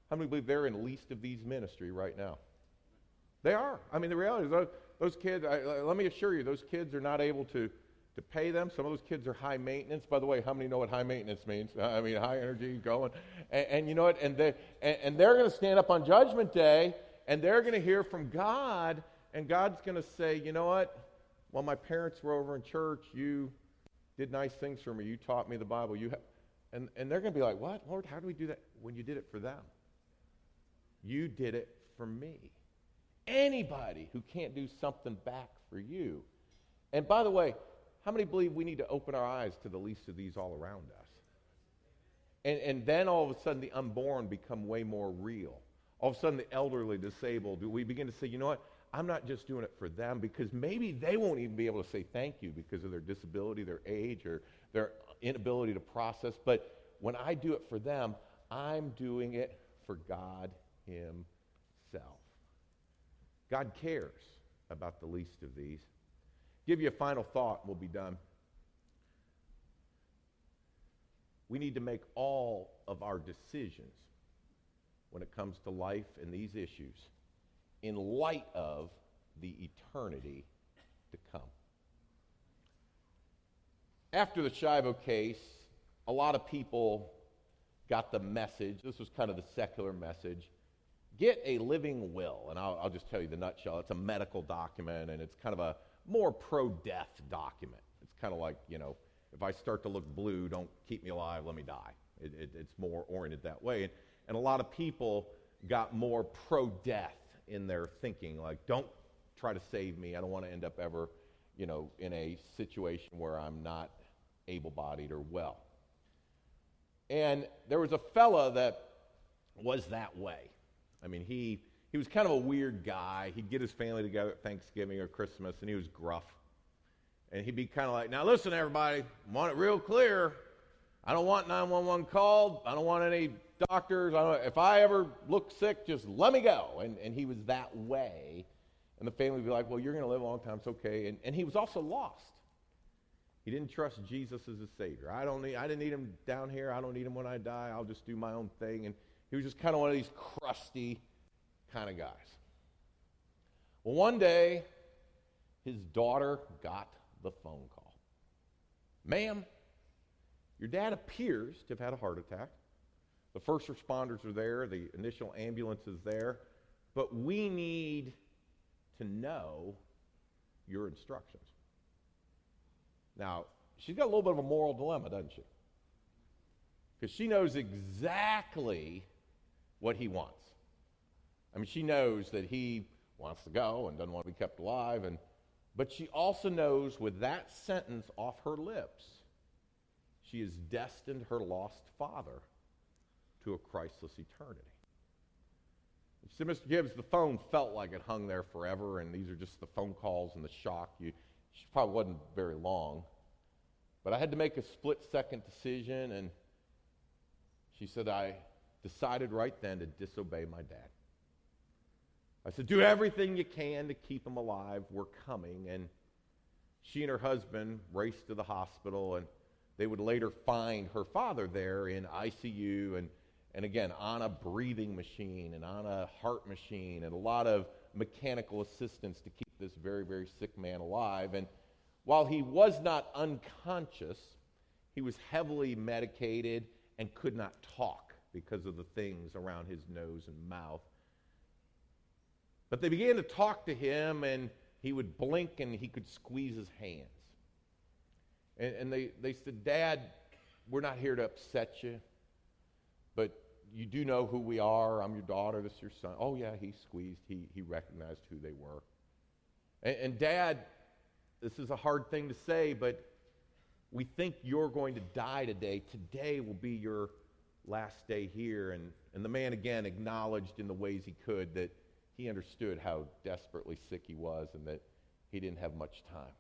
how many believe they're in the least of these ministry right now? They are. I mean, the reality is those, those kids, I, let me assure you, those kids are not able to, to pay them. Some of those kids are high maintenance. By the way, how many know what high maintenance means? I mean, high energy going. And, and you know what? And, they, and, and they're going to stand up on Judgment Day and they're going to hear from God, and God's going to say, you know what? While my parents were over in church, you did nice things for me. You taught me the Bible. You and, and they're going to be like, what? Lord, how do we do that? When you did it for them. You did it for me. Anybody who can't do something back for you. And by the way, how many believe we need to open our eyes to the least of these all around us? And, and then all of a sudden the unborn become way more real. All of a sudden the elderly, disabled, we begin to say, you know what? I'm not just doing it for them because maybe they won't even be able to say thank you because of their disability, their age, or their inability to process. But when I do it for them, I'm doing it for God Himself. God cares about the least of these. Give you a final thought, we'll be done. We need to make all of our decisions when it comes to life and these issues in light of the eternity to come. After the Schiavo case, a lot of people got the message. This was kind of the secular message. Get a living will. And I'll, I'll just tell you the nutshell. It's a medical document, and it's kind of a more pro death document. It's kind of like, you know, if I start to look blue, don't keep me alive, let me die. It, it, it's more oriented that way. And, and a lot of people got more pro death in their thinking. Like, don't try to save me. I don't want to end up ever, you know, in a situation where I'm not able bodied or well. And there was a fella that was that way. I mean, he, he was kind of a weird guy. He'd get his family together at Thanksgiving or Christmas, and he was gruff. And he'd be kind of like, now listen, everybody, want it real clear. I don't want 911 called. I don't want any doctors. I if I ever look sick, just let me go. And, and he was that way. And the family would be like, well, you're going to live a long time. It's okay. And, and he was also lost. He didn't trust Jesus as a Savior. I, don't need, I didn't need him down here. I don't need him when I die. I'll just do my own thing. And he was just kind of one of these crusty kind of guys. Well, one day, his daughter got the phone call. Ma'am, your dad appears to have had a heart attack. The first responders are there, the initial ambulance is there, but we need to know your instructions. Now, she's got a little bit of a moral dilemma, doesn't she? Because she knows exactly what he wants. I mean, she knows that he wants to go and doesn't want to be kept alive, and but she also knows with that sentence off her lips, she has destined her lost father to a Christless eternity. So, Mr. Gibbs, the phone felt like it hung there forever, and these are just the phone calls and the shock. You, she probably wasn't very long. But I had to make a split second decision, and she said, I decided right then to disobey my dad. I said, Do everything you can to keep him alive. We're coming. And she and her husband raced to the hospital, and they would later find her father there in ICU and and again on a breathing machine and on a heart machine and a lot of mechanical assistance to keep this very, very sick man alive. And while he was not unconscious, he was heavily medicated and could not talk because of the things around his nose and mouth. But they began to talk to him, and he would blink and he could squeeze his hands. And, and they, they said, Dad, we're not here to upset you, but you do know who we are. I'm your daughter. This is your son. Oh, yeah, he squeezed. He, he recognized who they were. And, and, Dad, this is a hard thing to say, but we think you're going to die today. Today will be your last day here. And, and the man again acknowledged in the ways he could that he understood how desperately sick he was and that he didn't have much time.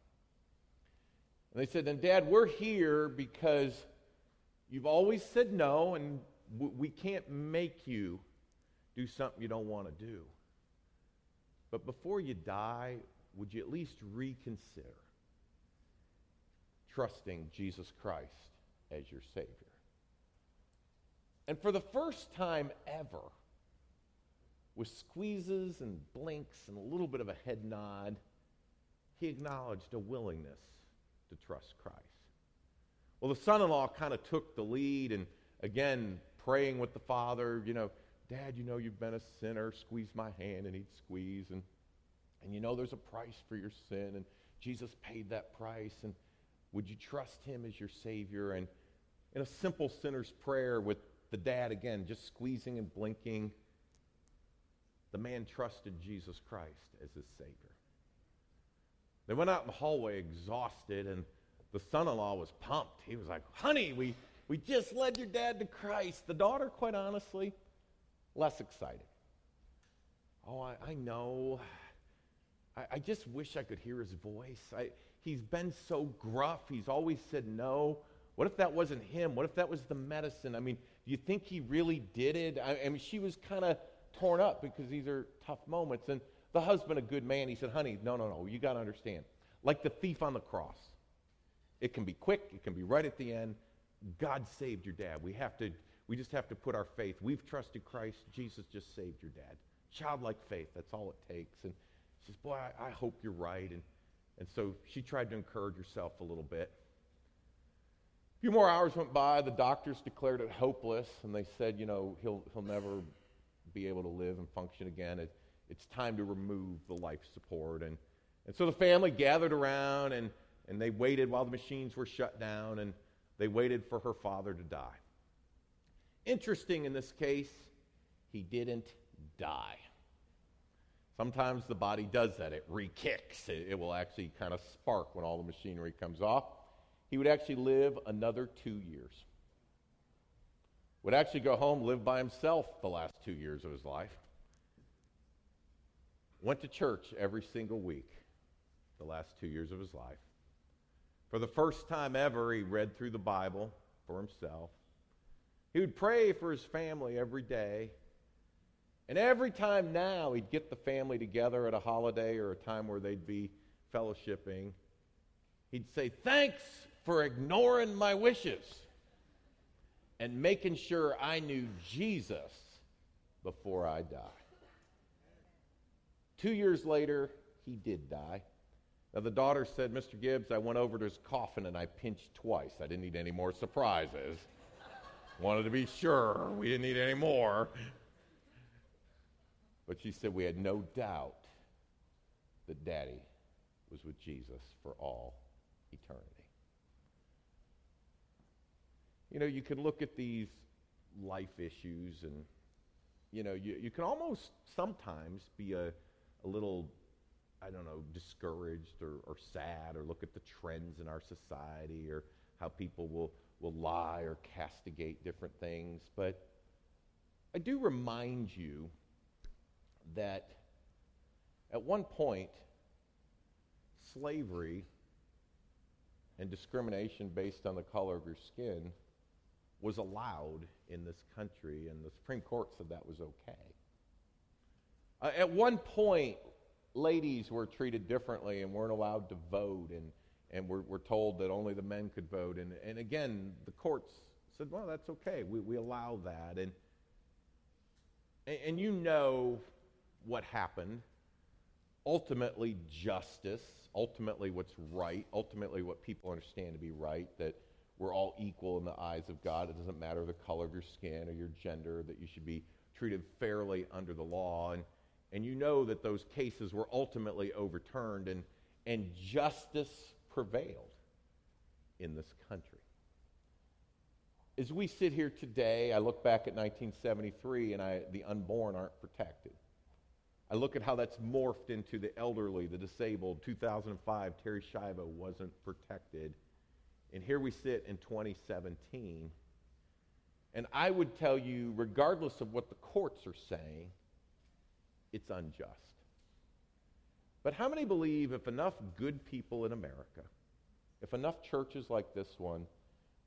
And they said, Then, Dad, we're here because You've always said no, and we can't make you do something you don't want to do. But before you die, would you at least reconsider trusting Jesus Christ as your Savior? And for the first time ever, with squeezes and blinks and a little bit of a head nod, he acknowledged a willingness to trust Christ. Well, the son in law kind of took the lead and again, praying with the father, you know, Dad, you know you've been a sinner. Squeeze my hand, and he'd squeeze. And, and you know there's a price for your sin, and Jesus paid that price. And would you trust him as your Savior? And in a simple sinner's prayer with the dad again, just squeezing and blinking, the man trusted Jesus Christ as his Savior. They went out in the hallway exhausted, and the son in law was pumped. He was like, Honey, we, we just led your dad to Christ. The daughter, quite honestly, less excited. Oh, I, I know. I, I, just wish I could hear his voice. I, he's been so gruff. He's always said no. What if that wasn't him? What if that was the medicine? I mean, do you think he really did it? I, I mean, she was kind of torn up because these are tough moments. And the husband, a good man, he said, honey, no, no, no, you got to understand. Like the thief on the cross. It can be quick, it can be right at the end. God saved your dad. We have to we just have to put our faith. We've trusted Christ. Jesus just saved your dad. Childlike faith, that's all it takes. And she says, Boy, I, I hope you're right. And, and so she tried to encourage herself a little bit. A few more hours went by. The doctors declared it hopeless, and they said, you know, he'll, he'll never be able to live and function again. It, it's time to remove the life support. And, and so the family gathered around, and, and they waited while the machines were shut down, and they waited for her father to die. Interesting in this case, he didn't die. Sometimes the body does that. It re kicks. It, it, will actually kind of spark when all the machinery comes off. He would actually live another two years. Would actually go home, live by himself the last two years of his life. Went to church every single week the last two years of his life. For the first time ever, he read through the Bible for himself. He would pray for his family every day. And every time now he'd get the family together at a holiday or a time where they'd be fellowshipping, he'd say, Thanks for ignoring my wishes and making sure I knew Jesus before I die. Two years later, he did die. Now, the daughter said, Mr. Gibbs, I went over to his coffin and I pinched twice. I didn't need any more surprises. Wanted to be sure we didn't need any more. But she said we had no doubt that Daddy was with Jesus for all eternity. You know, you can look at these life issues and, you know, you, you can almost sometimes be a, a little, I don't know, discouraged or, or sad or look at the trends in our society or how people will will lie or castigate different things. But I do remind you that at one point, slavery and discrimination based on the color of your skin was allowed in this country, and the Supreme Court said that was okay. Uh, at one point, ladies were treated differently and weren't allowed to vote, and and we're, we're told that only the men could vote. And, and again, the courts said, well, that's okay. We, we allow that. And, and, you know what happened. Ultimately, justice, ultimately, what's right, ultimately, what people understand to be right, that we're all equal in the eyes of God. It doesn't matter the color of your skin or your gender, that you should be treated fairly under the law. And, and you know that those cases were ultimately overturned, and, and justice prevailed in this country. As we sit here today, I look back at 1973 and I, the unborn aren't protected. I look at how that's morphed into the elderly, the disabled. 2005, Terri Schiavo wasn't protected. And here we sit in 2017. And I would tell you, regardless of what the courts are saying, it's unjust. But how many believe if enough good people in America, if enough churches like this one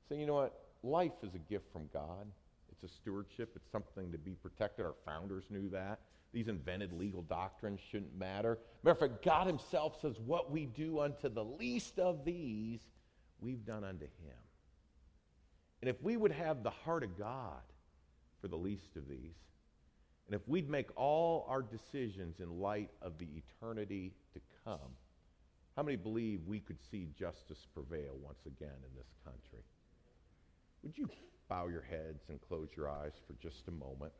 say, you know what, life is a gift from God. It's a stewardship. It's something to be protected. Our founders knew that. These invented legal doctrines shouldn't matter. Matter of fact, God Himself says, What we do unto the least of these, we've done unto Him. And if we would have the heart of God for the least of these, and if we'd make all our decisions in light of the eternity to come, how many believe we could see justice prevail once again in this country? Would you bow your heads and close your eyes for just a moment?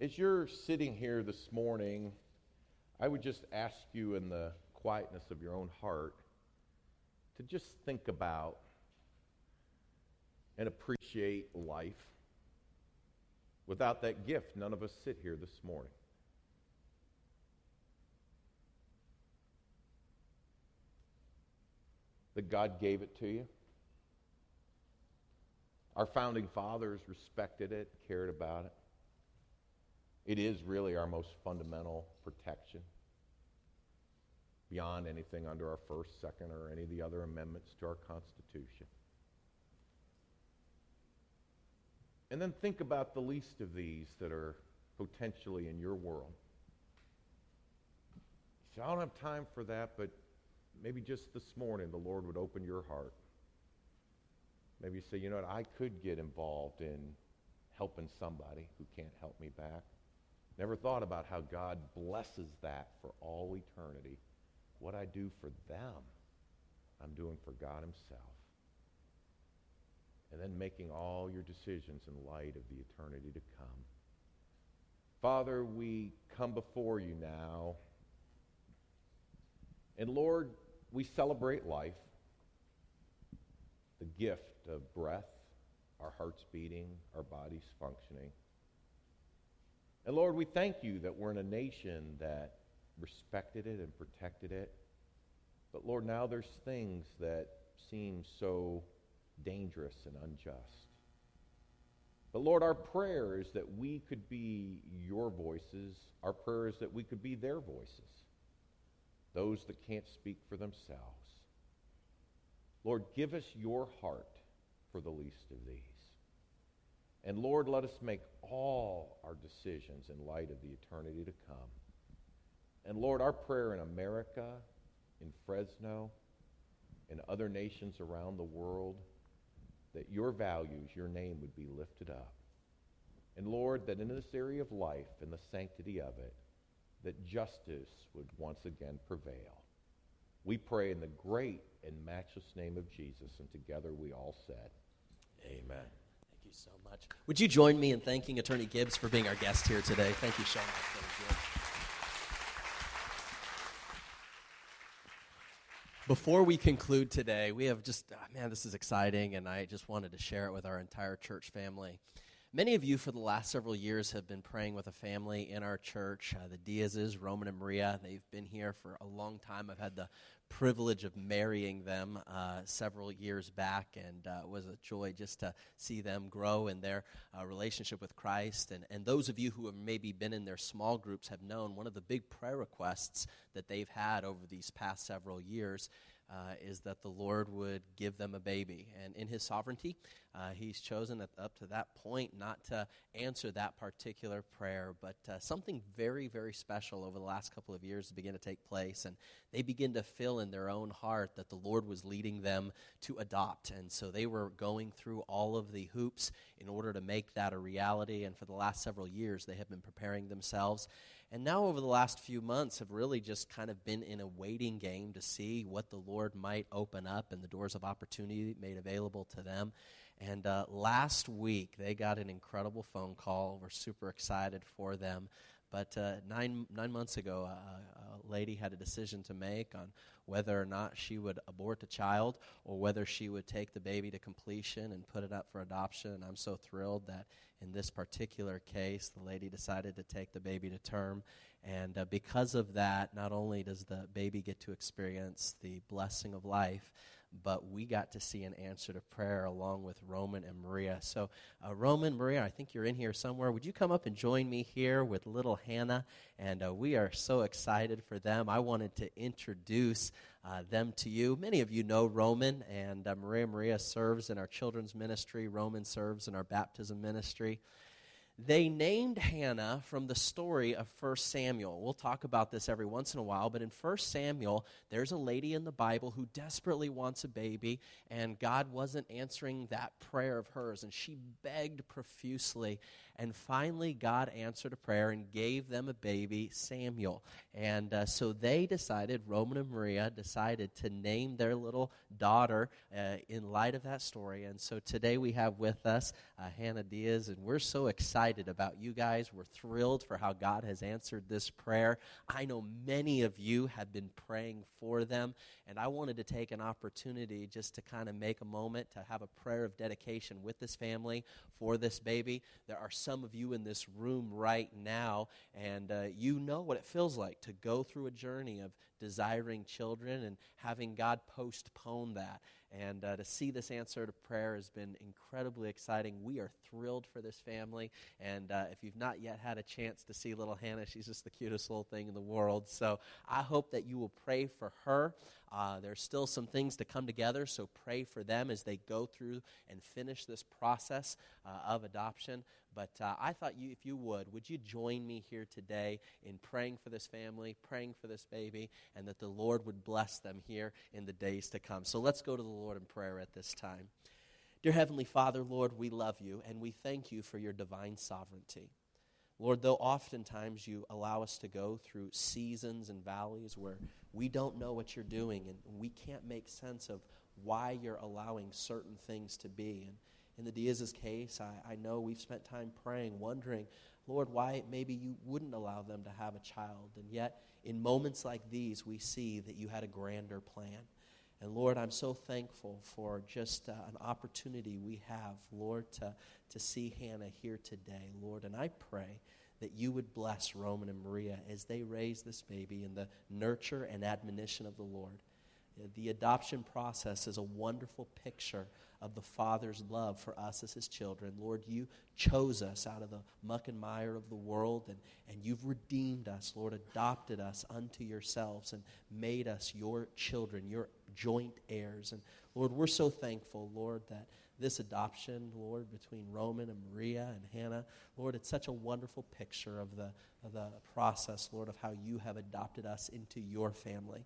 As you're sitting here this morning, I would just ask you in the quietness of your own heart to just think about and appreciate life. Without that gift, none of us sit here this morning. That God gave it to you. Our founding fathers respected it, cared about it. It is really our most fundamental protection beyond anything under our first, second, or any of the other amendments to our Constitution. And then think about the least of these that are potentially in your world. So I don't have time for that, but maybe just this morning the Lord would open your heart. Maybe you say, you know what, I could get involved in helping somebody who can't help me back. Never thought about how God blesses that for all eternity. What I do for them, I'm doing for God Himself. And then making all your decisions in light of the eternity to come. Father, we come before you now. And Lord, we celebrate life, the gift of breath, our hearts beating, our bodies functioning. And Lord, we thank you that we're in a nation that respected it and protected it. But Lord, now there's things that seem so dangerous and unjust. But Lord, our prayer is that we could be your voices. Our prayer is that we could be their voices, those that can't speak for themselves. Lord, give us your heart for the least of these. And Lord, let us make all our decisions in light of the eternity to come. And Lord, our prayer in America, in Fresno, in other nations around the world, that your values, your name would be lifted up. And Lord, that in this area of life and the sanctity of it, that justice would once again prevail. We pray in the great and matchless name of Jesus, and together we all said, Amen Thank you so much. Would you join me in thanking Attorney Gibbs for being our guest here today? Thank you so much, Attorney Gibbs. Before we conclude today, we have just, oh man, this is exciting, and I just wanted to share it with our entire church family. Many of you, for the last several years, have been praying with a family in our church, uh, the Diazes, Roman and Maria. They've been here for a long time. I've had the privilege of marrying them uh, several years back, and uh, it was a joy just to see them grow in their uh, relationship with Christ. And, and those of you who have maybe been in their small groups have known one of the big prayer requests that they've had over these past several years uh, is that the Lord would give them a baby. And in His sovereignty, uh, He's chosen at, up to that point not to answer that particular prayer, but uh, something very, very special over the last couple of years began to take place. And they begin to feel in their own heart that the Lord was leading them to adopt. And so they were going through all of the hoops in order to make that a reality. And for the last several years, they have been preparing themselves. And now, over the last few months, have really just kind of been in a waiting game to see what the Lord might open up and the doors of opportunity made available to them. And uh, last week, they got an incredible phone call. We're super excited for them. But uh, nine, nine months ago, uh, a lady had a decision to make on whether or not she would abort a child or whether she would take the baby to completion and put it up for adoption. And I'm so thrilled that in this particular case, the lady decided to take the baby to term. And uh, because of that, not only does the baby get to experience the blessing of life, but we got to see an answer to prayer along with Roman and Maria. So, uh, Roman, Maria, I think you're in here somewhere. Would you come up and join me here with little Hannah? And uh, we are so excited for them. I wanted to introduce uh, them to you. Many of you know Roman, and uh, Maria Maria serves in our children's ministry, Roman serves in our baptism ministry they named Hannah from the story of 1 Samuel. We'll talk about this every once in a while, but in 1 Samuel, there's a lady in the Bible who desperately wants a baby, and God wasn't answering that prayer of hers, and she begged profusely. And finally, God answered a prayer and gave them a baby, Samuel. And uh, so they decided, Roman and Maria decided to name their little daughter uh, in light of that story. And so today we have with us uh, Hannah Diaz, and we're so excited about you guys. We're thrilled for how God has answered this prayer. I know many of you have been praying for them, and I wanted to take an opportunity just to kind of make a moment to have a prayer of dedication with this family for this baby. There are some of you in this room right now, and uh, you know what it feels like to go through a journey of desiring children and having God postpone that. And uh, to see this answer to prayer has been incredibly exciting. We are thrilled for this family. And uh, if you've not yet had a chance to see little Hannah, she's just the cutest little thing in the world. So I hope that you will pray for her. Uh, there's still some things to come together, so pray for them as they go through and finish this process uh, of adoption. But uh, I thought you, if you would, would you join me here today in praying for this family, praying for this baby, and that the Lord would bless them here in the days to come. So let's go to the Lord in prayer at this time. Dear Heavenly Father, Lord, we love you and we thank you for your divine sovereignty. Lord, though oftentimes you allow us to go through seasons and valleys where we don't know what you're doing and we can't make sense of why you're allowing certain things to be. And in the Diaz's case, I, I know we've spent time praying, wondering, Lord, why maybe you wouldn't allow them to have a child. And yet, in moments like these, we see that you had a grander plan. And Lord, I'm so thankful for just uh, an opportunity we have, Lord, to, to see Hannah here today, Lord. And I pray that you would bless Roman and Maria as they raise this baby in the nurture and admonition of the Lord. The adoption process is a wonderful picture of the Father's love for us as His children. Lord, you chose us out of the muck and mire of the world, and, and you've redeemed us, Lord, adopted us unto yourselves, and made us your children, your joint heirs. And Lord, we're so thankful, Lord, that this adoption, Lord, between Roman and Maria and Hannah, Lord, it's such a wonderful picture of the, of the process, Lord, of how you have adopted us into your family.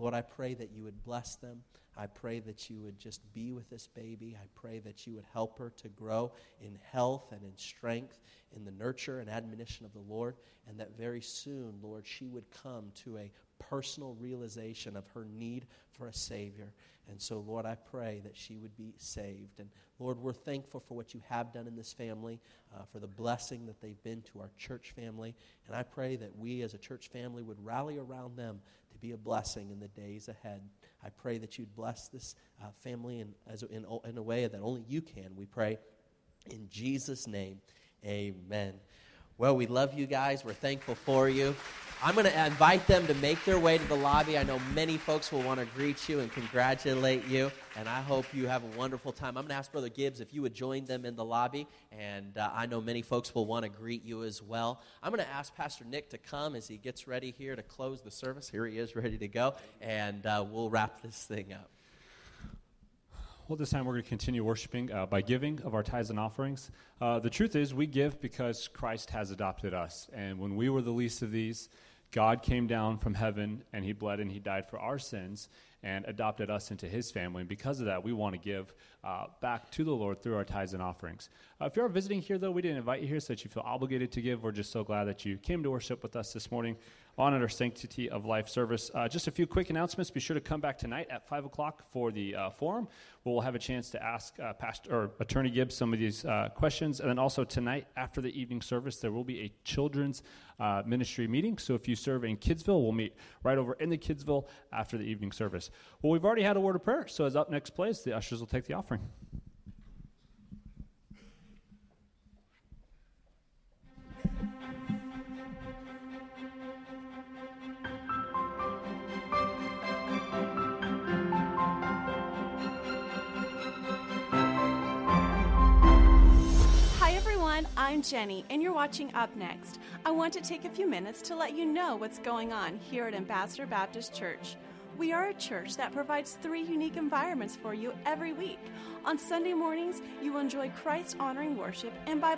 Lord, I pray that you would bless them. I pray that you would just be with this baby. I pray that you would help her to grow in health and in strength, in the nurture and admonition of the Lord, and that very soon, Lord, she would come to a personal realization of her need for a Savior. And so, Lord, I pray that she would be saved. And Lord, we're thankful for what you have done in this family, uh, for the blessing that they've been to our church family. And I pray that we as a church family would rally around them to be a blessing in the days ahead. I pray that you'd bless this uh, family in, as, in, in a way that only you can. We pray in Jesus' name. Amen. Well, we love you guys. We're thankful for you. I'm going to invite them to make their way to the lobby. I know many folks will want to greet you and congratulate you, and I hope you have a wonderful time. I'm going to ask Brother Gibbs if you would join them in the lobby, and uh, I know many folks will want to greet you as well. I'm going to ask Pastor Nick to come as he gets ready here to close the service. Here he is, ready to go, and uh, we'll wrap this thing up. Well, this time we're going to continue worshiping uh, by giving of our tithes and offerings. Uh, the truth is, we give because Christ has adopted us. And when we were the least of these, God came down from heaven and he bled and he died for our sins and adopted us into his family. And because of that, we want to give uh, back to the Lord through our tithes and offerings. Uh, if you are visiting here, though, we didn't invite you here so that you feel obligated to give. We're just so glad that you came to worship with us this morning on Sanctity of Life service. Uh, just a few quick announcements. Be sure to come back tonight at 5 o'clock for the uh, forum, where we'll have a chance to ask uh, Pastor, or Attorney Gibbs some of these uh, questions. And then also tonight, after the evening service, there will be a children's uh, ministry meeting. So if you serve in Kidsville, we'll meet right over in the Kidsville after the evening service. Well, we've already had a word of prayer. So as up next place, the ushers will take the offering. I'm Jenny, and you're watching Up Next. I want to take a few minutes to let you know what's going on here at Ambassador Baptist Church. We are a church that provides three unique environments for you every week. On Sunday mornings, you will enjoy Christ honoring worship and Bible